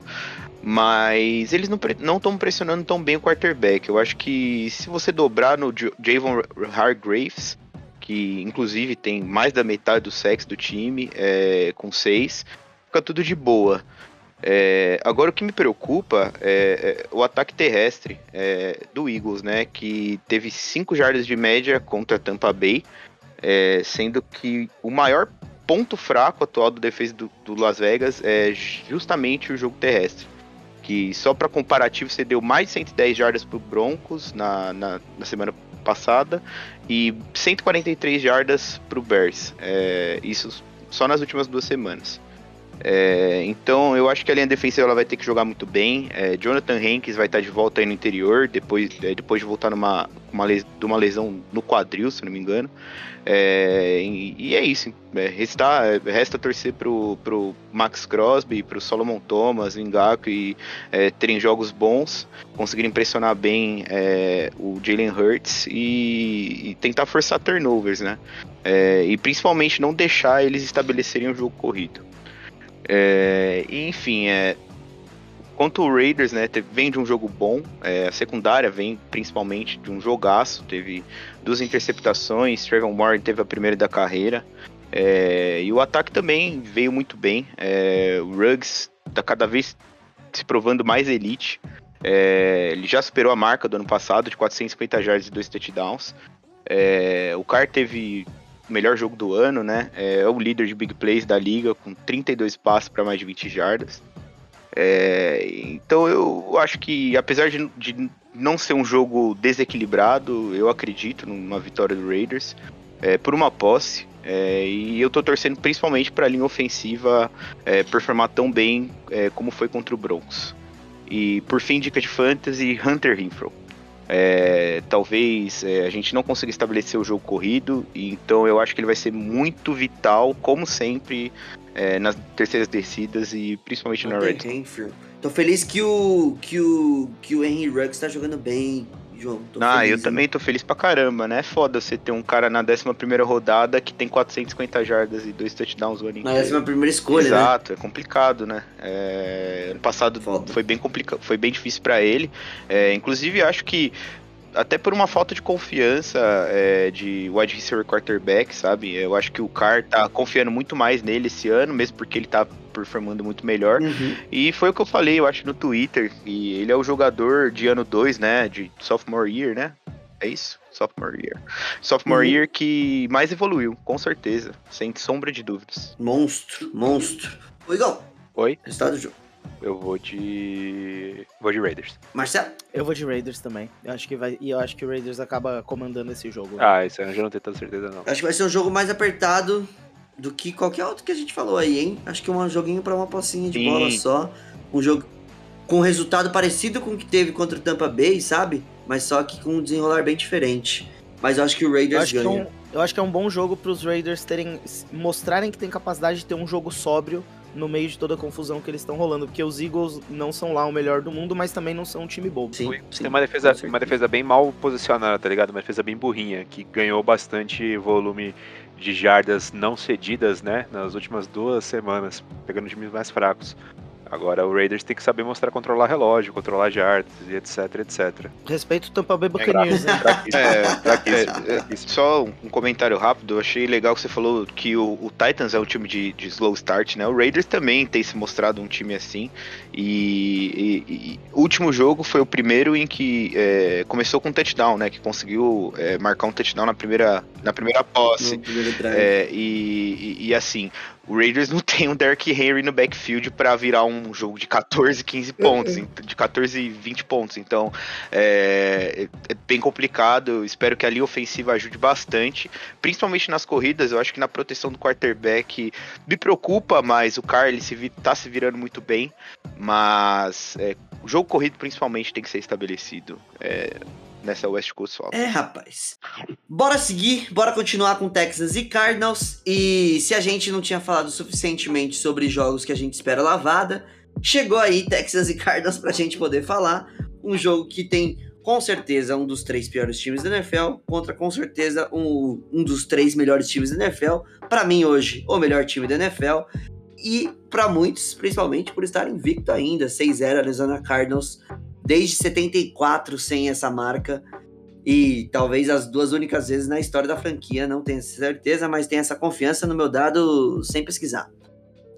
Mas eles não estão pressionando tão bem o quarterback. Eu acho que se você dobrar no Javon Hargraves, que inclusive tem mais da metade do sexo do time, é, com seis, fica tudo de boa. É, agora o que me preocupa é, é o ataque terrestre é, do Eagles, né? Que teve 5 jardas de média contra Tampa Bay, é, sendo que o maior ponto fraco atual do defesa do, do Las Vegas é justamente o jogo terrestre. Que só para comparativo você deu mais de 110 jardas pro Broncos na, na, na semana passada e 143 jardas pro Bears. É, isso só nas últimas duas semanas. É, então eu acho que a linha defensiva ela vai ter que jogar muito bem. É, Jonathan Hankins vai estar de volta aí no interior, depois, é, depois de voltar numa uma les- de uma lesão no quadril, se não me engano. É, e, e é isso. É, resta, resta torcer pro, pro Max Crosby, pro Solomon Thomas, Ngaku e é, terem jogos bons, conseguirem pressionar bem o Jalen Hurts e, e tentar forçar turnovers, né? E principalmente não deixar eles estabelecerem o jogo corrido. É, enfim, é, quanto o Raiders, né, teve- vem de um jogo bom, é, a secundária vem principalmente de um jogaço, teve duas interceptações, Trevor Moore teve a primeira da carreira, é, e o ataque também veio muito bem, é, o Ruggs tá cada vez se provando mais elite, é, ele já superou a marca do ano passado de 450 yards e dois touchdowns, é, o Carr teve melhor jogo do ano, né? É o líder de big plays da liga, com 32 passes para mais de 20 jardas. É, então eu acho que, apesar de, de não ser um jogo desequilibrado, eu acredito numa vitória do Raiders é, por uma posse. é, e eu tô torcendo principalmente para a linha ofensiva é, performar tão bem é, como foi contra o Broncos. E por fim, dica de fantasy, Hunter Renfrow. É, talvez é, a gente não consiga estabelecer o jogo corrido, e então eu acho que ele vai ser muito vital, como sempre, é, nas terceiras descidas e principalmente na red. Tô feliz que o, que o, que o Henry Ruggs tá jogando bem. João. Tô Ah, feliz, eu hein? também tô feliz pra caramba, né? É foda você ter um cara na 11 rodada que tem 450 jardas e dois touchdowns o ano inteiro. minha primeira escolha, né? Exato, é complicado, né? É, ano passado Foda. foi bem complicado, foi bem difícil pra ele. É, inclusive, acho que até por uma falta de confiança é, de wide receiver quarterback, sabe? Eu acho que o Carr tá confiando muito mais nele esse ano, mesmo porque ele tá performando muito melhor. Uhum. E foi o que eu falei, eu acho, no Twitter. E ele é o jogador de ano 2, né? De sophomore year, né? É isso? Sophomore year. Sophomore Uhum. year que mais evoluiu, com certeza. Sem sombra de dúvidas. Monstro, monstro. Ô, Igor. Oi? Resultado do jogo. Eu vou de. Vou de Raiders. Marcelo? Eu vou de Raiders também. Eu acho que vai. E eu acho que o Raiders acaba comandando esse jogo. Ah, esse ano eu já não tenho tanta certeza, não. Acho que vai ser um jogo mais apertado do que qualquer outro que a gente falou aí, hein? Acho que é um joguinho pra uma pocinha de Sim. bola só. Um jogo com resultado parecido com o que teve contra o Tampa Bay, sabe? Mas só que com um desenrolar bem diferente. Mas eu acho que o Eu Raiders que é ganha. um, eu acho que é um bom jogo pros Raiders terem. mostrarem que tem capacidade de ter um jogo sóbrio no meio de toda a confusão que eles estão rolando. Porque os Eagles não são lá o melhor do mundo, mas também não são um time bobo. Sim, sim, tem uma defesa, uma defesa bem mal posicionada, tá ligado? Uma defesa bem burrinha, que ganhou bastante volume de jardas não cedidas, né? Nas últimas duas semanas, pegando times mais fracos. Agora o Raiders tem que saber mostrar controlar relógio, controlar jardas e etc, etc. Respeito o Tampa Bay Buccaneers, né? É, é. Só um comentário rápido, eu achei legal que você falou que o, o Titans é um time de, de slow start, né? O Raiders também tem se mostrado um time assim. E, e- e o último jogo foi o primeiro em que é, começou com um touchdown, né? Que conseguiu é, marcar um touchdown na primeira, na primeira posse. No primeiro drive. É, e, e- e assim, o Raiders não tem um Derrick Henry no backfield pra virar um jogo de 14, 15 pontos, ent- de 14, 20 pontos. Então, é, é bem complicado. Eu espero que a linha ofensiva ajude bastante, principalmente nas corridas. Eu acho que na proteção do quarterback me preocupa, mas o Carr ele se vi- tá se virando muito bem. Mas é, o jogo corrido, principalmente, tem que ser estabelecido. é, Nessa West Coast Swap. É, rapaz. Bora seguir, bora continuar com Texans e Cardinals. E se a gente não tinha falado suficientemente sobre jogos que a gente espera lavada, chegou aí Texans e Cardinals pra gente poder falar. Um jogo que tem, com certeza, um dos três piores times da NFL, contra, com certeza, um, um dos três melhores times da NFL. Pra mim, hoje, o melhor time da NFL. E pra muitos, principalmente por estar invicto ainda, 6-0 Arizona Cardinals, desde 74 sem essa marca. E talvez as duas únicas vezes na história da franquia, não tenho certeza, mas tenho essa confiança no meu dado sem pesquisar.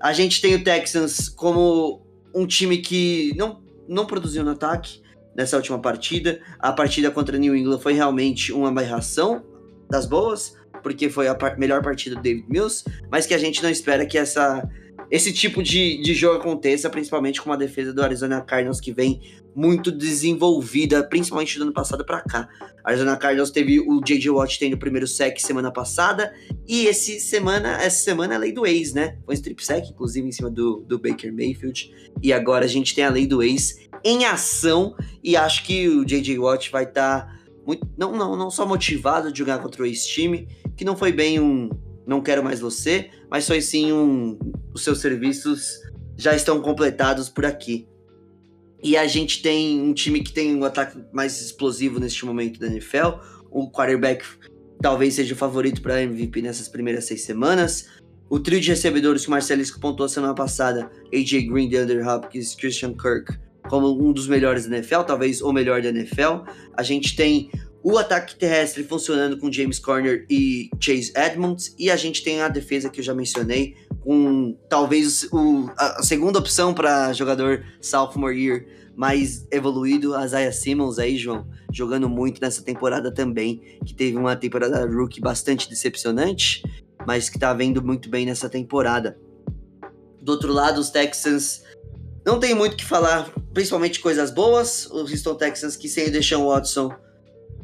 A gente tem o Texans como um time que não, não produziu no ataque nessa última partida. A partida contra New England foi realmente uma aberração das boas, porque foi a melhor partida do David Mills, mas que a gente não espera que essa, esse tipo de, de jogo aconteça, principalmente com uma defesa do Arizona Cardinals que vem muito desenvolvida, principalmente do ano passado para cá. A Arizona Cardinals teve o J.J. Watt tendo o primeiro sec semana passada, e esse semana, essa semana é a lei do ex, né? Foi um strip sec, inclusive, em cima do, do Baker Mayfield. E agora a gente tem a lei do ex em ação, e acho que o J.J. Watt vai estar muito. Não, não, não só motivado de jogar contra o ex-time, que não foi bem um não quero mais você, mas foi sim um. Os seus serviços já estão completados por aqui. E a gente tem um time que tem um ataque mais explosivo neste momento da NFL. O quarterback talvez seja o favorito para MVP nessas primeiras seis semanas. O trio de recebedores que o Marcelisco pontuou semana passada, AJ Green, DeAndre Hopkins, Christian Kirk, como um dos melhores da NFL, talvez o melhor da NFL. A gente tem o ataque terrestre funcionando com James Conner e Chase Edmonds. E a gente tem a defesa que eu já mencionei, com talvez o, a segunda opção para jogador sophomore year mais evoluído, a Isaiah Simmons aí, João, jogando muito nessa temporada também, que teve uma temporada rookie bastante decepcionante, mas que tá vendo muito bem nessa temporada. Do outro lado, os Texans não tem muito o que falar, principalmente coisas boas. O Houston Texans, que sem o Deshaun Watson,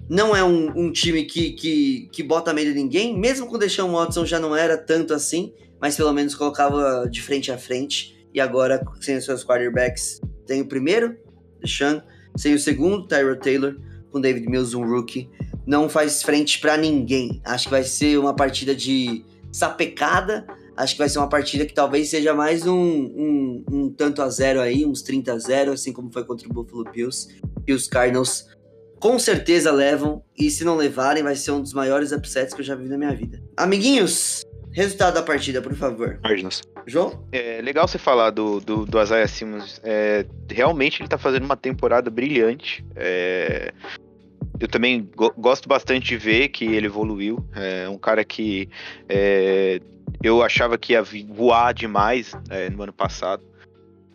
não é um, um time que, que, que bota medo em ninguém. Mesmo com o Deshaun Watson já não era tanto assim, mas pelo menos colocava de frente a frente. E agora, sem os seus quarterbacks, tem o primeiro, Deshaun, sem o segundo, Tyrod Taylor, com David Mills, um rookie. Não faz frente pra ninguém. Acho que vai ser uma partida de sapecada. Acho que vai ser uma partida que talvez seja mais um, um, um tanto a zero aí, uns 30 a 0, assim como foi contra o Buffalo Bills. E os Cardinals com certeza levam. E se não levarem, vai ser um dos maiores upsets que eu já vi na minha vida. Amiguinhos, resultado da partida, por favor. Cardinals. João? É legal você falar do, do, do Isaiah Simmons. É, realmente ele tá fazendo uma temporada brilhante. É, eu também go- gosto bastante de ver que ele evoluiu. É um cara que é, eu achava que ia voar demais é, no ano passado.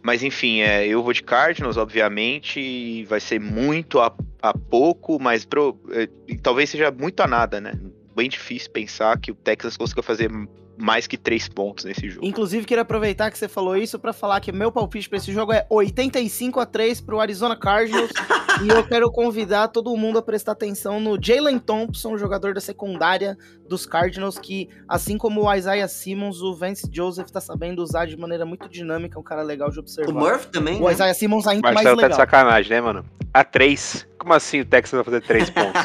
Mas enfim, é, eu vou de Cardinals, obviamente, vai ser muito a, a pouco, mas pro- é, talvez seja muito a nada, né? Bem difícil pensar que o Texas consiga fazer mais que três pontos nesse jogo. Inclusive, queria aproveitar que você falou isso pra falar que meu palpite pra esse jogo é 85 a 3 pro Arizona Cardinals. e eu quero convidar todo mundo a prestar atenção no Jalen Thompson, jogador da secundária dos Cardinals, que, assim como o Isaiah Simmons, o Vance Joseph tá sabendo usar de maneira muito dinâmica, um cara legal de observar. O Murphy também, O né? Isaiah Simmons ainda mais Marcelo tá de legal. sacanagem, né, mano? A três. Como assim o Texas vai fazer três pontos?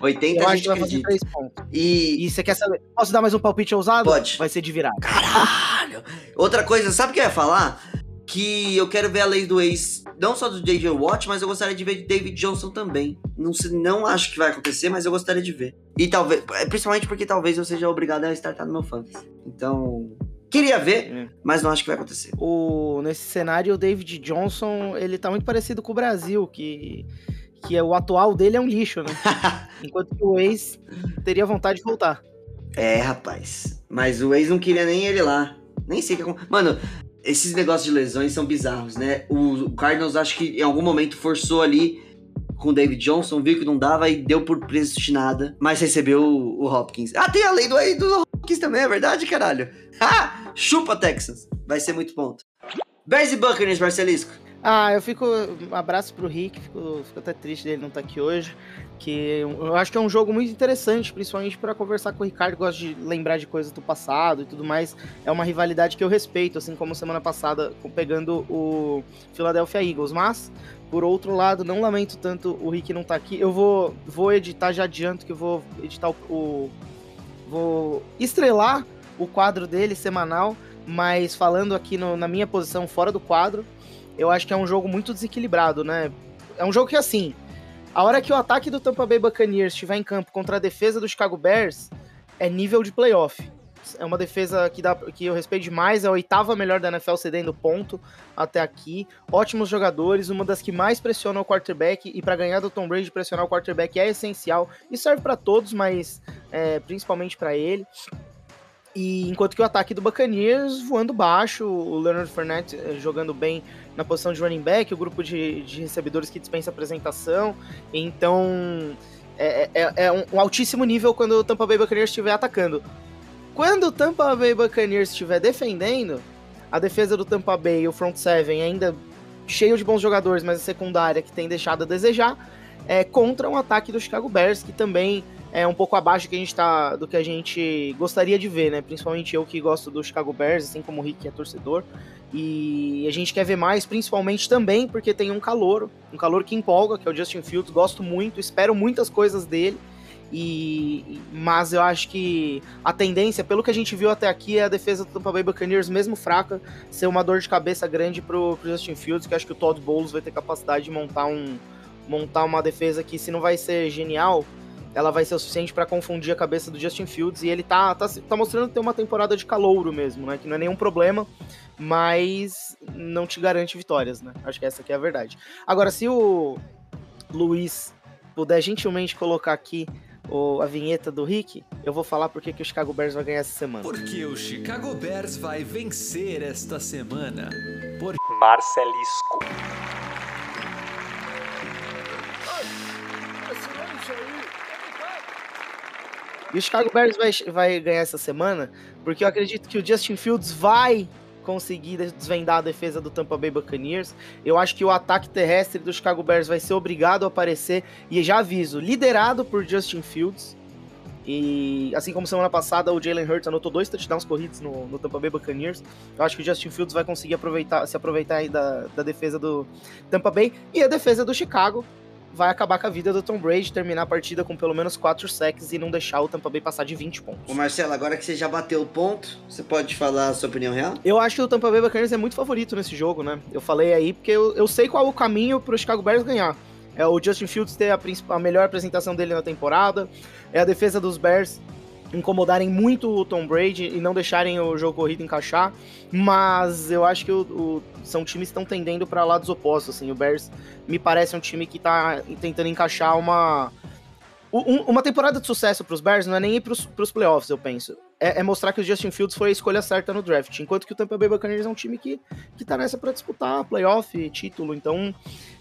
80 Eu a acho gente que vai fazer acredita. 3 pontos. E... E você quer saber? Posso dar mais um palpite ousado? Pode. Vai ser de virada. Caralho! Outra coisa, sabe o que eu ia falar? Que eu quero ver a lei do ex, não só do J.J. Watt, mas eu gostaria de ver de David Johnson também. Não, não acho que vai acontecer, mas eu gostaria de ver. E talvez, é, principalmente porque talvez eu seja obrigado a startar no meu fantasy. Então, queria ver, É. mas não acho que vai acontecer. o, nesse cenário, o David Johnson, ele tá muito parecido com o Brasil, que, que é, o atual dele é um lixo, né? Enquanto que o ex teria vontade de voltar. É, rapaz. Mas o ex não queria nem ele lá. Nem sei o que Mano, esses negócios de lesões são bizarros, né? O Cardinals acho que em algum momento forçou ali com o David Johnson, viu que não dava e deu por predestinada, mas recebeu o, o Hopkins. Ah, tem a lei do, do Hopkins também, é verdade, caralho? Ah, chupa Texans. Vai ser muito ponto. Bears e Buccaneers, Marcelisco. Ah, eu fico. Um abraço pro Rick, fico, fico até triste dele não estar aqui hoje. Que eu acho que é um jogo muito interessante, principalmente para conversar com o Ricardo, gosta de lembrar de coisas do passado e tudo mais. É uma rivalidade que eu respeito, assim como semana passada, pegando o Philadelphia Eagles. Mas, por outro lado, não lamento tanto o Rick não tá aqui. Eu vou, vou editar, já adianto que eu vou editar o. o- vou estrelar o quadro dele semanal, mas falando aqui no- na minha posição fora do quadro eu acho que é um jogo muito desequilibrado, né? É um jogo que, assim, a hora que o ataque do Tampa Bay Buccaneers estiver em campo contra a defesa do Chicago Bears, é nível de playoff. É uma defesa que, dá, que eu respeito demais, é a oitava melhor da NFL cedendo ponto até aqui. Ótimos jogadores, uma das que mais pressiona o quarterback, e para ganhar do Tom Brady, pressionar o quarterback é essencial. Isso serve para todos, mas é, principalmente para ele. E enquanto que o ataque do Buccaneers voando baixo, o Leonard Fournette eh, jogando bem na posição de running back, o grupo de, de recebedores que dispensa apresentação. Então é, é- é um, um altíssimo nível quando o Tampa Bay Buccaneers estiver atacando. Quando o Tampa Bay Buccaneers estiver defendendo, a defesa do Tampa Bay, o front seven ainda cheio de bons jogadores, mas a secundária que tem deixado a desejar, é contra um ataque do Chicago Bears que também é um pouco abaixo do que a gente tá, do que a gente gostaria de ver, né? Principalmente eu que gosto do Chicago Bears, assim como o Rick que é torcedor. E a gente quer ver mais, principalmente também porque tem um calor, um calor que empolga, que é o Justin Fields. Gosto muito, espero muitas coisas dele. E mas eu acho que a tendência, pelo que a gente viu até aqui, é a defesa do Tampa Bay Buccaneers, mesmo fraca, ser uma dor de cabeça grande pro, pro Justin Fields, que acho que o Todd Bowles vai ter capacidade de montar um montar uma defesa que se não vai ser genial, ela vai ser o suficiente para confundir a cabeça do Justin Fields e ele tá, tá, tá mostrando ter uma temporada de calouro mesmo, né? Que não é nenhum problema, mas não te garante vitórias, né? Acho que essa aqui é a verdade. Agora, se o Luiz puder gentilmente colocar aqui o- a vinheta do Rick, eu vou falar porque que o Chicago Bears vai ganhar essa semana. Porque o Chicago Bears vai vencer esta semana. Por Marcelisco. E o Chicago Bears vai, vai ganhar essa semana porque eu acredito que o Justin Fields vai conseguir desvendar a defesa do Tampa Bay Buccaneers. Eu acho que o ataque terrestre do Chicago Bears vai ser obrigado a aparecer e já aviso, liderado por Justin Fields. E assim como semana passada o Jalen Hurts anotou dois touchdowns corridos no, no Tampa Bay Buccaneers, eu acho que o Justin Fields vai conseguir aproveitar, se aproveitar da, da defesa do Tampa Bay e a defesa do Chicago vai acabar com a vida do Tom Brady, terminar a partida com pelo menos 4 sacks e não deixar o Tampa Bay passar de 20 pontos. Ô Marcelo, agora que você já bateu o ponto, você pode falar a sua opinião real? Eu acho que o Tampa Bay Buccaneers é muito favorito nesse jogo, né? Eu falei aí porque eu, eu sei qual é o caminho pro Chicago Bears ganhar. É o Justin Fields ter a, a melhor apresentação dele na temporada. É a defesa dos Bears incomodarem muito o Tom Brady e não deixarem o jogo corrido encaixar. Mas eu acho que o- o- são times que estão tendendo para lados opostos. Assim. O Bears me parece um time que tá tentando encaixar uma. um- uma temporada de sucesso para os Bears não é nem ir para os playoffs, eu penso. É, é mostrar que o Justin Fields foi a escolha certa no draft. Enquanto que o Tampa Bay Buccaneers é um time que, que tá nessa para disputar playoff, título. Então,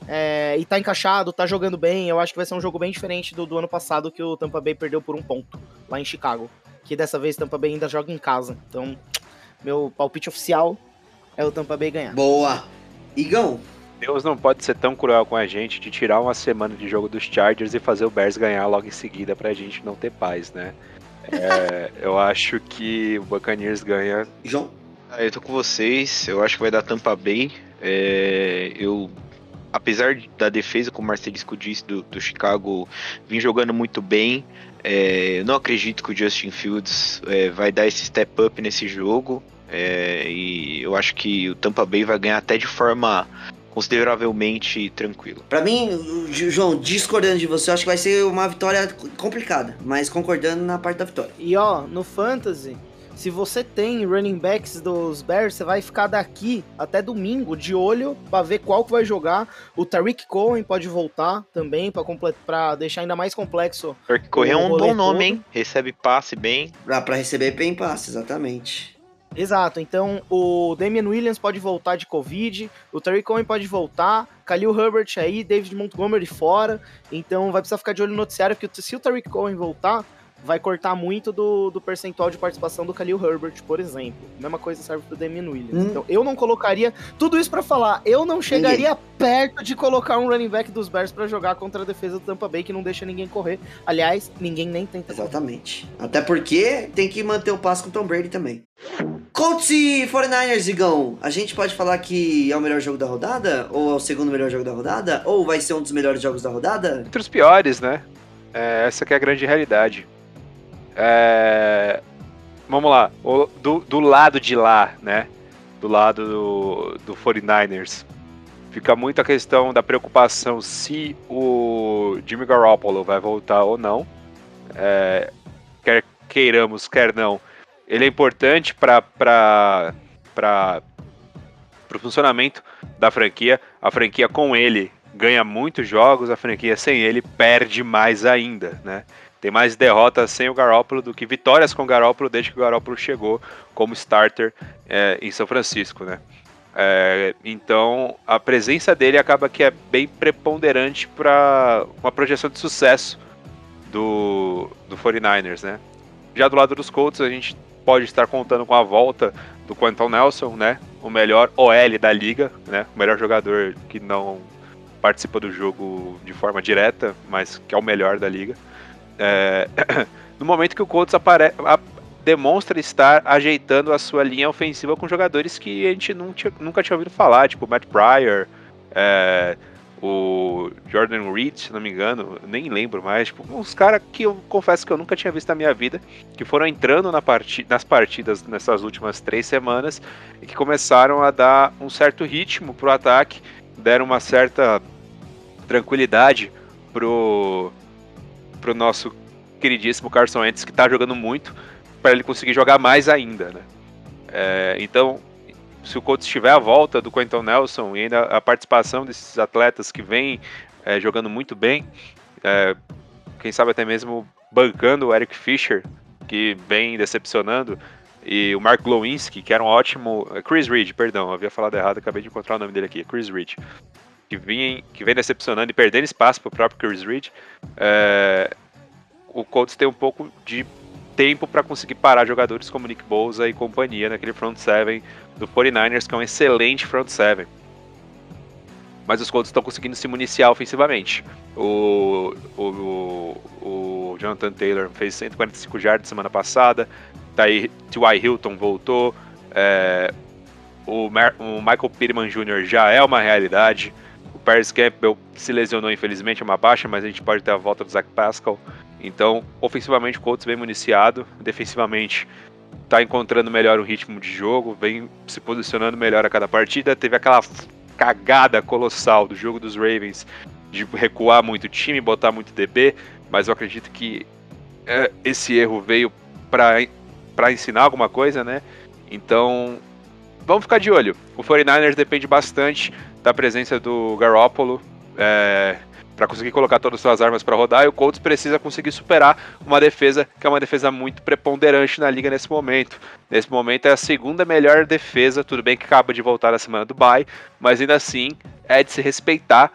é, e tá encaixado, tá jogando bem. Eu acho que vai ser um jogo bem diferente do, do ano passado que o Tampa Bay perdeu por um ponto lá em Chicago. Que dessa vez o Tampa Bay ainda joga em casa. Então, meu palpite oficial é o Tampa Bay ganhar. Boa. Igão, Deus não pode ser tão cruel com a gente de tirar uma semana de jogo dos Chargers e fazer o Bears ganhar logo em seguida pra gente não ter paz, né? É, eu acho que o Buccaneers ganha. João. Ah, eu tô com vocês, eu acho que vai dar Tampa Bay. É, eu, apesar da defesa, como o Marcelisco disse, do, do Chicago, vim jogando muito bem. É, eu não acredito que o Justin Fields é, vai dar esse step up nesse jogo. é, e eu acho que o Tampa Bay vai ganhar até de forma consideravelmente tranquila. Pra mim, João, discordando de você, eu acho que vai ser uma vitória complicada, mas concordando na parte da vitória. E ó, no Fantasy, se você tem running backs dos Bears, você vai ficar daqui até domingo de olho pra ver qual que vai jogar. O Tariq Cohen pode voltar também pra deixar ainda mais complexo. Porque Correr é um bom nome, todo. hein? Recebe passe bem. Pra, pra receber bem passe, exatamente. Exato, então o Damian Williams pode voltar de Covid, o Tariq Cohen pode voltar, Khalil Herbert aí, David Montgomery fora, então vai precisar ficar de olho no noticiário, porque se o Tariq Cohen voltar, vai cortar muito do, do percentual de participação do Khalil Herbert, por exemplo. Mesma coisa serve pro Damian Williams. Hum. Então eu não colocaria, tudo isso pra falar, eu não chegaria perto de colocar um running back dos Bears pra jogar contra a defesa do Tampa Bay, que não deixa ninguém correr. Aliás, ninguém nem tenta correr. Exatamente. Até porque tem que manter o passo com o Tom Brady também. Colts e 49ers, Igão. A gente pode falar que é o melhor jogo da rodada? Ou é o segundo melhor jogo da rodada? Ou vai ser um dos melhores jogos da rodada? Entre os piores, né? É, essa que é a grande realidade. É, Vamos lá. Do, do lado de lá, né? Do lado do, do 49ers. Fica muito a questão da preocupação se o Jimmy Garoppolo vai voltar ou não. É, quer queiramos, quer não. Ele é importante para o funcionamento da franquia. A franquia com ele ganha muitos jogos, a franquia sem ele perde mais ainda, né? Tem mais derrotas sem o Garoppolo do que vitórias com o Garoppolo desde que o Garoppolo chegou como starter é, em São Francisco, né? É, então a presença dele acaba que é bem preponderante para uma projeção de sucesso do, do 49ers, né? Já do lado dos Colts a gente pode estar contando com a volta do Quentin Nelson, né? O melhor OL da liga, né? O melhor jogador que não participa do jogo de forma direta, mas que é o melhor da liga. É, no momento que o Colts apare- a- demonstra estar ajeitando a sua linha ofensiva com jogadores que a gente tinha- nunca tinha ouvido falar, tipo Matt Pryor, é, o Jordan Reed, se não me engano, nem lembro mais, tipo, uns caras que eu confesso que eu nunca tinha visto na minha vida, que foram entrando na parti nas partidas nessas últimas três semanas e que começaram a dar um certo ritmo pro ataque, deram uma certa tranquilidade pro, pro nosso queridíssimo Carson Wentz, que tá jogando muito, para ele conseguir jogar mais ainda, né? É, então, se o Colts tiver a volta do Quentin Nelson e ainda a participação desses atletas que vêm é, jogando muito bem, é, quem sabe até mesmo bancando o Eric Fischer, que vem decepcionando, e o Mark Glowinski, que era um ótimo. Chris Reed, perdão, havia falado errado, acabei de encontrar o nome dele aqui, Chris Reed. Que vem, que vem decepcionando e perdendo espaço para o próprio Chris Reed. É, o Colts tem um pouco de tempo para conseguir parar jogadores como Nick Bosa e companhia naquele front seven do 49ers, que é um excelente front seven. Mas os Colts estão conseguindo se municiar ofensivamente. O, o, o, Jonathan Taylor fez 145 jardas semana passada. T.Y. Hilton voltou. é, o, o Michael Pittman Jr. já é uma realidade. Paris Campbell se lesionou, infelizmente, é uma baixa, mas a gente pode ter a volta do Zach Pascal. Então, ofensivamente, o Colts bem municiado. Defensivamente, tá encontrando melhor o ritmo de jogo, vem se posicionando melhor a cada partida. Teve aquela cagada colossal do jogo dos Ravens de recuar muito o time, botar muito DB, mas eu acredito que é, esse erro veio para ensinar alguma coisa, né? Então, vamos ficar de olho. O 49ers depende bastante da presença do Garoppolo é, para conseguir colocar todas as suas armas para rodar, e o Colts precisa conseguir superar uma defesa que é uma defesa muito preponderante na liga nesse momento. Nesse momento é a segunda melhor defesa, tudo bem que acaba de voltar na semana do bye, mas ainda assim é de se respeitar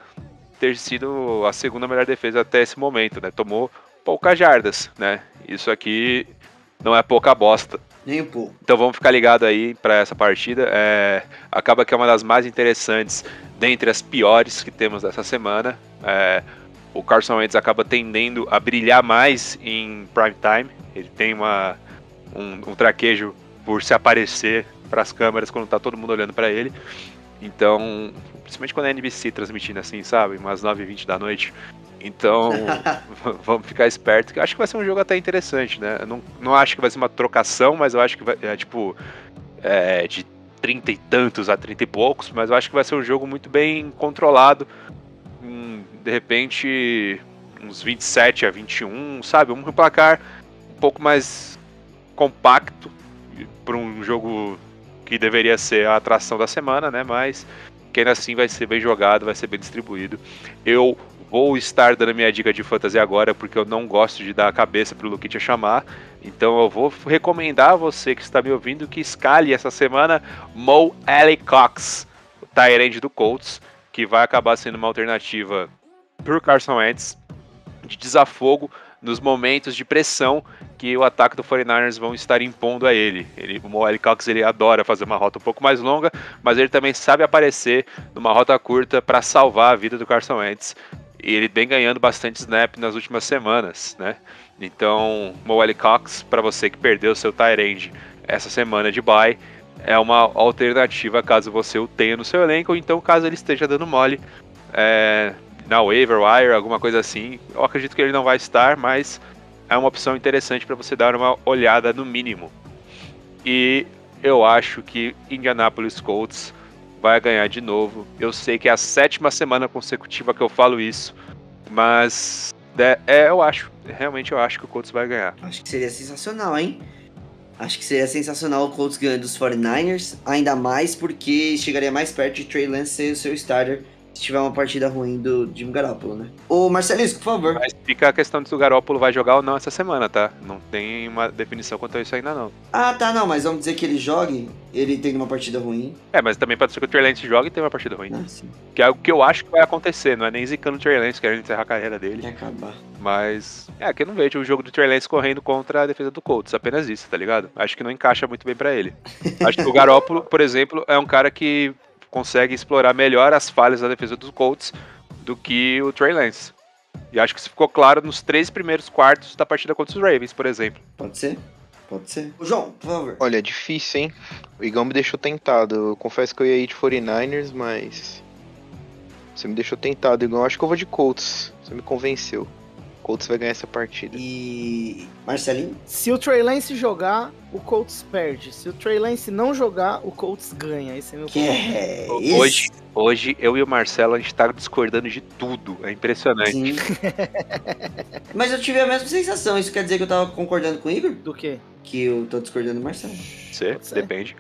ter sido a segunda melhor defesa até esse momento, né? Tomou poucas jardas, né? Isso aqui não é pouca bosta. Nem um pouco. Então vamos ficar ligado aí para essa partida. É, acaba que é uma das mais interessantes dentre as piores que temos dessa semana. É, o Carson Wentz acaba tendendo a brilhar mais em prime time. Ele tem uma, um, um traquejo por se aparecer para as câmeras quando tá todo mundo olhando para ele. Então, principalmente quando é NBC transmitindo assim, sabe? Umas 9h20 da noite. Então, vamos ficar esperto. Acho que vai ser um jogo até interessante, né? Eu não, não acho que vai ser uma trocação, mas eu acho que vai, é tipo é, de 30 e tantos a 30 e poucos, mas eu acho que vai ser um jogo muito bem controlado. Hum, de repente, uns 27 a 21, sabe? Um placar um pouco mais compacto para um jogo que deveria ser a atração da semana, né? Mas que ainda assim vai ser bem jogado, vai ser bem distribuído. Eu vou estar dando minha dica de fantasy agora, porque eu não gosto de dar a cabeça pro Luquitia chamar. Então eu vou recomendar a você que está me ouvindo que escale essa semana Mo Alley Cox, o Tyrande do Colts, que vai acabar sendo uma alternativa pro Carson Wentz de desafogo nos momentos de pressão que o ataque do 49ers vão estar impondo a ele. ele o Mo Cox ele adora fazer uma rota um pouco mais longa, mas ele também sabe aparecer numa rota curta para salvar a vida do Carson Wentz. E ele vem ganhando bastante snap nas últimas semanas, né? Então, Mo Cox, para você que perdeu seu tight essa semana de bye, é uma alternativa caso você o tenha no seu elenco, ou então caso ele esteja dando mole é, na waiver wire, alguma coisa assim. Eu acredito que ele não vai estar, mas é uma opção interessante para você dar uma olhada no mínimo. E eu acho que Indianapolis Colts vai ganhar de novo. Eu sei que é a sétima semana consecutiva que eu falo isso, mas é, é eu acho, realmente eu acho que o Colts vai ganhar. Acho que seria sensacional, hein? Acho que seria sensacional o Colts ganhando dos 49ers, ainda mais porque chegaria mais perto de Trey Lance ser o seu starter se tiver uma partida ruim do Jimmy Garoppolo, né? Ô Marcelisco, por favor. Mas fica a questão de se o Garoppolo vai jogar ou não essa semana, tá? Não tem uma definição quanto a isso ainda não. Ah, tá, não, mas vamos dizer que ele jogue, ele tem uma partida ruim. É, mas também pode ser que o Trey Lance jogue e tenha uma partida ruim. Ah, sim. Que é o que eu acho que vai acontecer, não é nem zicando o Trey Lance, querendo encerrar a carreira dele. Quer acabar. Mas, é, que eu não vejo o jogo do Trey Lance correndo contra a defesa do Colts, apenas isso, tá ligado? Acho que não encaixa muito bem para ele. acho que o Garoppolo, por exemplo, é um cara que consegue explorar melhor as falhas da defesa dos Colts do que o Trey Lance. E acho que isso ficou claro nos três primeiros quartos da partida contra os Ravens, por exemplo. Pode ser? Pode ser. O João, por favor. Olha, é difícil, hein? O Igão me deixou tentado. Eu confesso que eu ia ir de 49ers, mas. Você me deixou tentado, Igão. Acho que eu vou de Colts. Você me convenceu. Colts vai ganhar essa partida. E. Marcelinho? Se o Trey Lance jogar, o Colts perde. Se o Trey Lance não jogar, o Colts ganha. Esse é meu Que é Hoje, hoje eu e o Marcelo a gente tá discordando de tudo. É impressionante. Sim. Mas eu tive a mesma sensação. Isso quer dizer que eu tava concordando com o Igor? Do quê? Que eu tô discordando do Marcelo. Você, depende.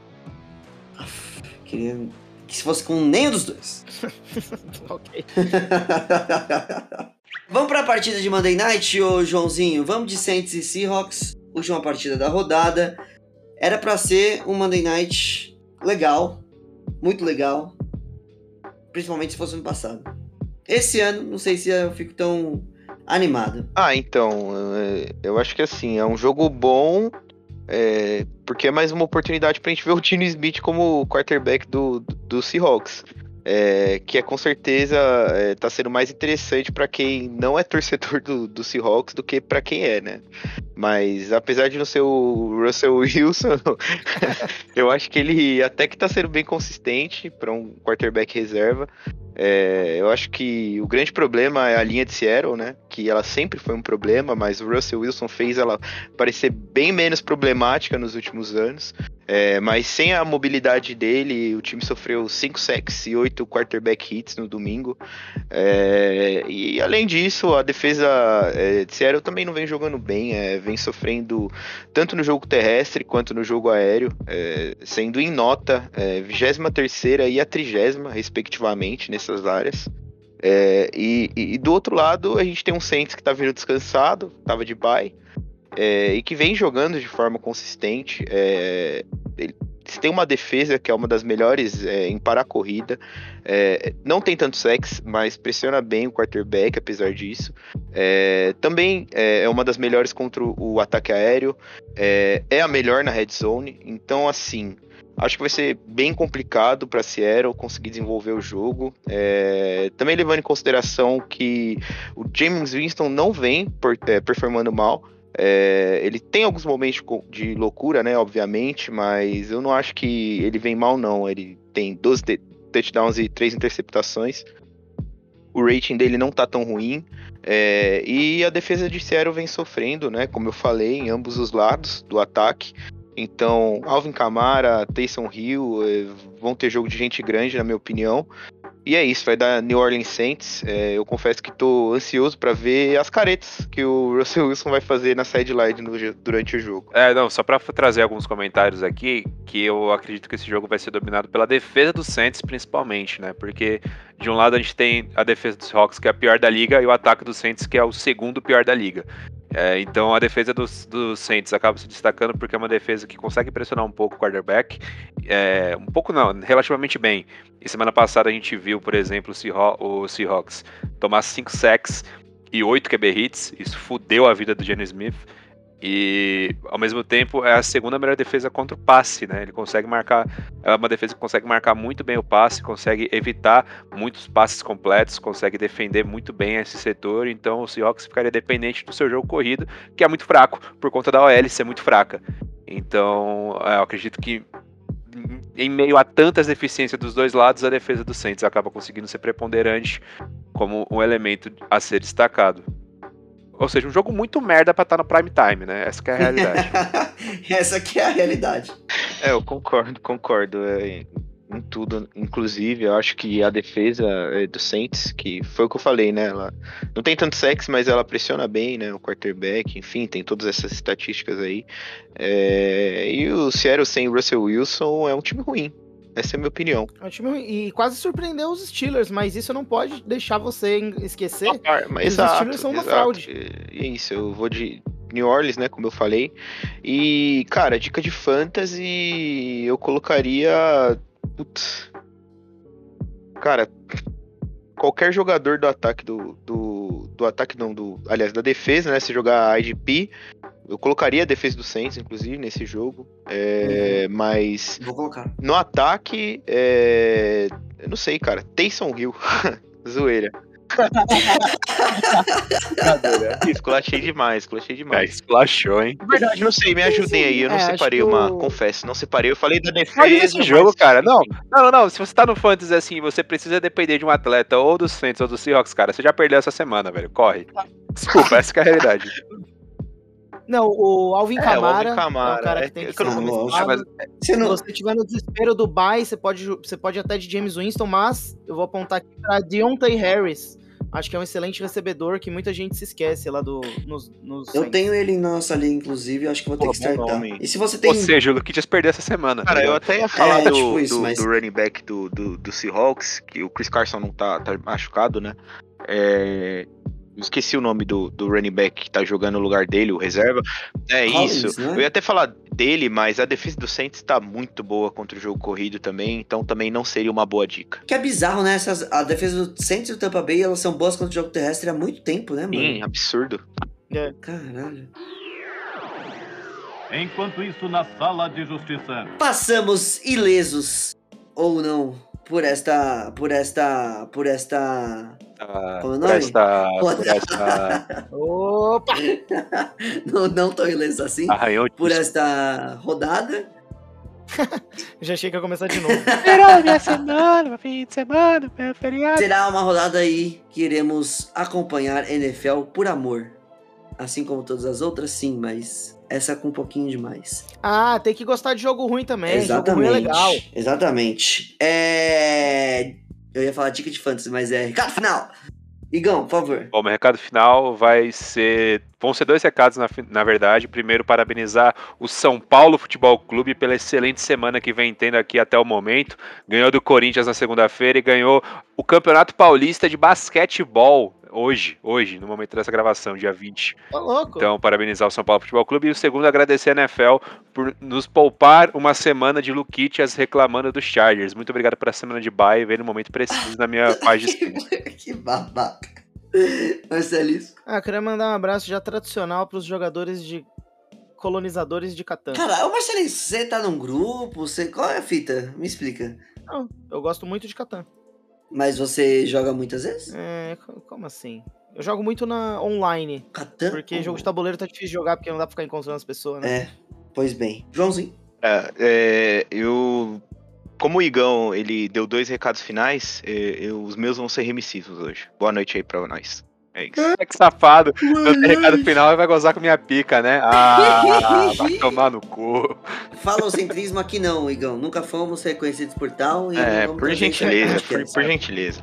Queria que se fosse com nenhum dos dois. ok. Vamos pra partida de Monday Night, ô Joãozinho. Vamos de Saints e Seahawks. Última partida da rodada. Era pra ser um Monday Night legal. Muito legal. Principalmente se fosse no passado. Esse ano, não sei se eu fico tão animado. Ah, então, é, eu acho que assim, é um jogo bom, é, porque é mais uma oportunidade pra gente ver o Tino Smith como quarterback do, do Seahawks. É, que é com certeza é, tá sendo mais interessante pra quem não é torcedor do, do Seahawks do que pra quem é, né? Mas apesar de não ser o Russell Wilson, eu acho que ele até que tá sendo bem consistente pra um quarterback reserva. É, eu acho que o grande problema é a linha de Seattle, né? Que ela sempre foi um problema, mas o Russell Wilson fez ela parecer bem menos problemática nos últimos anos. É, mas sem a mobilidade dele, o time sofreu 5 sacks e 8 quarterback hits no domingo. É, e além disso, a defesa é, de Seattle também não vem jogando bem, é, vem sofrendo tanto no jogo terrestre quanto no jogo aéreo, é, sendo em nota é, 23 e a 30, respectivamente, nessas áreas. É, e, e- do outro lado, a gente tem um Saints que tá vindo descansado, tava de bye, é, e que vem jogando de forma consistente. É, ele- eles têm uma defesa que é uma das melhores é, em parar a corrida. É, não tem tanto sex, mas pressiona bem o quarterback, apesar disso. É, também é, uma das melhores contra o, ataque aéreo. É a melhor na red zone. Então, assim, acho que vai ser bem complicado para Seattle conseguir desenvolver o jogo. É, também levando em consideração que o James Winston não vem é, performando mal. É, ele tem alguns momentos de loucura, né? Obviamente, mas eu não acho que ele vem mal, não. Ele tem 12 te- touchdowns e 3 interceptações. O rating dele não tá tão ruim. é, e a defesa de Seattle vem sofrendo, né? Como eu falei, em ambos os lados do ataque. Então, Alvin Kamara, Taysom Hill eh, vão ter jogo de gente grande, na minha opinião. E é isso, vai dar New Orleans Saints. É, eu confesso que tô ansioso pra ver as caretas que o Russell Wilson vai fazer na sideline durante o jogo. É, não, só pra f- trazer alguns comentários aqui, que eu acredito que esse jogo vai ser dominado pela defesa do Saints, principalmente, né? Porque de um lado a gente tem a defesa dos Hawks, que é a pior da liga, e o ataque dos Saints, que é o segundo pior da liga. É, então a defesa dos, dos Saints acaba se destacando porque é uma defesa que consegue pressionar um pouco o quarterback. É, um pouco não, relativamente bem. E semana passada a gente viu, por exemplo, o, o Seahawks tomar 5 sacks e 8 QB hits. Isso fudeu a vida do Jenny Smith. E ao mesmo tempo é a segunda melhor defesa contra o passe, né? Ele consegue marcar, é uma defesa que consegue marcar muito bem o passe, consegue evitar muitos passes completos, consegue defender muito bem esse setor. Então o Seahawks ficaria dependente do seu jogo corrido, que é muito fraco por conta da OL ser muito fraca. Então é, eu acredito que em meio a tantas deficiências dos dois lados, a defesa do Saints acaba conseguindo ser preponderante como um elemento a ser destacado. Ou seja, um jogo muito merda pra estar no prime time, né? Essa que é a realidade. Essa aqui é a realidade. É, eu concordo, concordo. é, em tudo, inclusive, eu acho que a defesa é, do Saints, que foi o que eu falei, né? Ela não tem tanto sexo, mas ela pressiona bem, né? O quarterback, enfim, tem todas essas estatísticas aí. É, e o Seattle sem Russell Wilson é um time ruim. Essa é a minha opinião. É um time ruim. E quase surpreendeu os Steelers, mas isso não pode deixar você esquecer. Ah, mas os exato, Steelers são uma exato. fraude. E é isso, eu vou de New Orleans, né, como eu falei. E, cara, dica de fantasy, eu colocaria. Putz. Cara, qualquer jogador do ataque do. Do, do ataque, não, do. Aliás, da defesa, né? Se jogar IDP, eu colocaria a defesa do Saints, inclusive, nesse jogo. É, Mas Vou colocar. no ataque, é... eu não sei, cara. Taysom Hill. Zoeira. Brincadeira. Esculachei demais, esculachei É, demais. splashou, hein? Na verdade, não sei, me ajudem aí. Eu não É, separei que uma. o- Confesso, não separei. Eu falei da defesa. Mas esse mas- jogo, cara, não. Não, não, não. Se você tá no Fantasy assim, você precisa depender de um atleta ou dos Saints ou dos Seahawks, cara. Você já perdeu essa semana, velho. Corre. Desculpa, essa que é a realidade. Não, o Alvin É, o Kamara, Alvin Kamara, é um cara é que tem que que ser mas- Você Se não... você tiver no desespero do bye, você pode, você pode até de James Winston, mas eu vou apontar aqui pra Deontay Harris. Acho que é um excelente recebedor que muita gente se esquece lá do, nos, nos Eu tenho ele na nossa linha, inclusive, eu acho que vou ter Pô, que bom startar. nome. E se você tem. Ou seja, o Luquidias perdeu essa semana. Cara, eu até ia falar É, do, tipo isso, do, mas- do running back do, do, do Seahawks, que o Chris Carson não tá, tá machucado, né? É, Esqueci o nome do, do running back que tá jogando no lugar dele, o reserva. É Collins, isso. né? Eu ia até falar dele, mas a defesa do Saints tá muito boa contra o jogo corrido também, então também não seria uma boa dica. Que é bizarro, né? Essas, a defesa do Saints e do Tampa Bay, elas são boas contra o jogo terrestre há muito tempo, né, mano? Sim, absurdo. Caralho. Enquanto isso, na sala de justiça. Passamos ilesos, ou não, por esta. Por esta. Por esta. Ah, Qual é o por nome? esta, por esta Opa! não, não tão ilesos assim. de Por esta rodada. Já achei que ia começar de novo. Esperou minha semana, meu fim de semana, meu feriado. Será uma rodada aí que iremos acompanhar NFL por amor. assim como todas as outras, sim, mas essa com um pouquinho demais. Ah, tem que gostar de jogo ruim também. Jogo ruim é legal. Exatamente. É. Eu ia falar dica de fantasy, mas é. Recado final! Igão, por favor. Bom, meu recado final vai ser. Vão ser dois recados, na, na verdade. Primeiro, parabenizar o São Paulo Futebol Clube pela excelente semana que vem tendo aqui até o momento. Ganhou do Corinthians na segunda-feira e ganhou o Campeonato Paulista de Basquetebol hoje, hoje, no momento dessa gravação, dia 20. Tá louco. Então, parabenizar o São Paulo Futebol Clube. E o segundo, agradecer a NFL por nos poupar uma semana de Luquitas reclamando dos Chargers. Muito obrigado essa semana de bye, veio no momento preciso na minha página que babaca. Marcelisco. Ah, queria mandar um abraço já tradicional pros jogadores de colonizadores de Catan. Cara, ô Marcelisco, você tá num grupo? Você... Qual é a fita? Me explica. Não, eu gosto muito de Catan. Mas você joga muitas vezes? É, co- como assim? Eu jogo muito na online, Catan? porque jogo de tabuleiro tá difícil de jogar, porque não dá pra ficar encontrando as pessoas, né? É, pois bem. Joãozinho. É, é, eu. Como o Igão ele deu dois recados finais, é, eu- os meus vão ser remissivos hoje. Boa noite aí pra nós. É isso. É que safado. Meu recado final e vai gozar com minha pica, né? Ah, vai tomar no cu. Falocentrismo aqui não, Igão. Nunca fomos reconhecidos por tal. e É, por isso gentileza, por, por gentileza.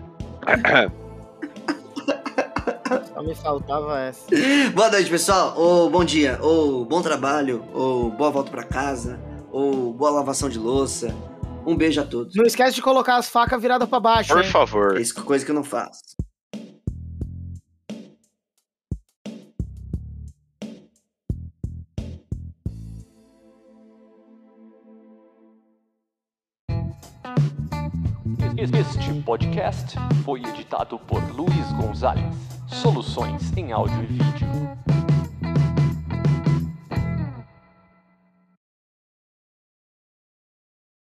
Só me faltava essa. Boa noite, pessoal. Ou bom dia, ou bom trabalho, ou boa volta pra casa, ou boa lavação de louça. Um beijo a todos. Não esquece de colocar as facas viradas pra baixo, Por hein? favor. Isso é coisa que eu não faço. Este podcast foi editado por Luiz Gonzalez. Soluções em áudio e vídeo.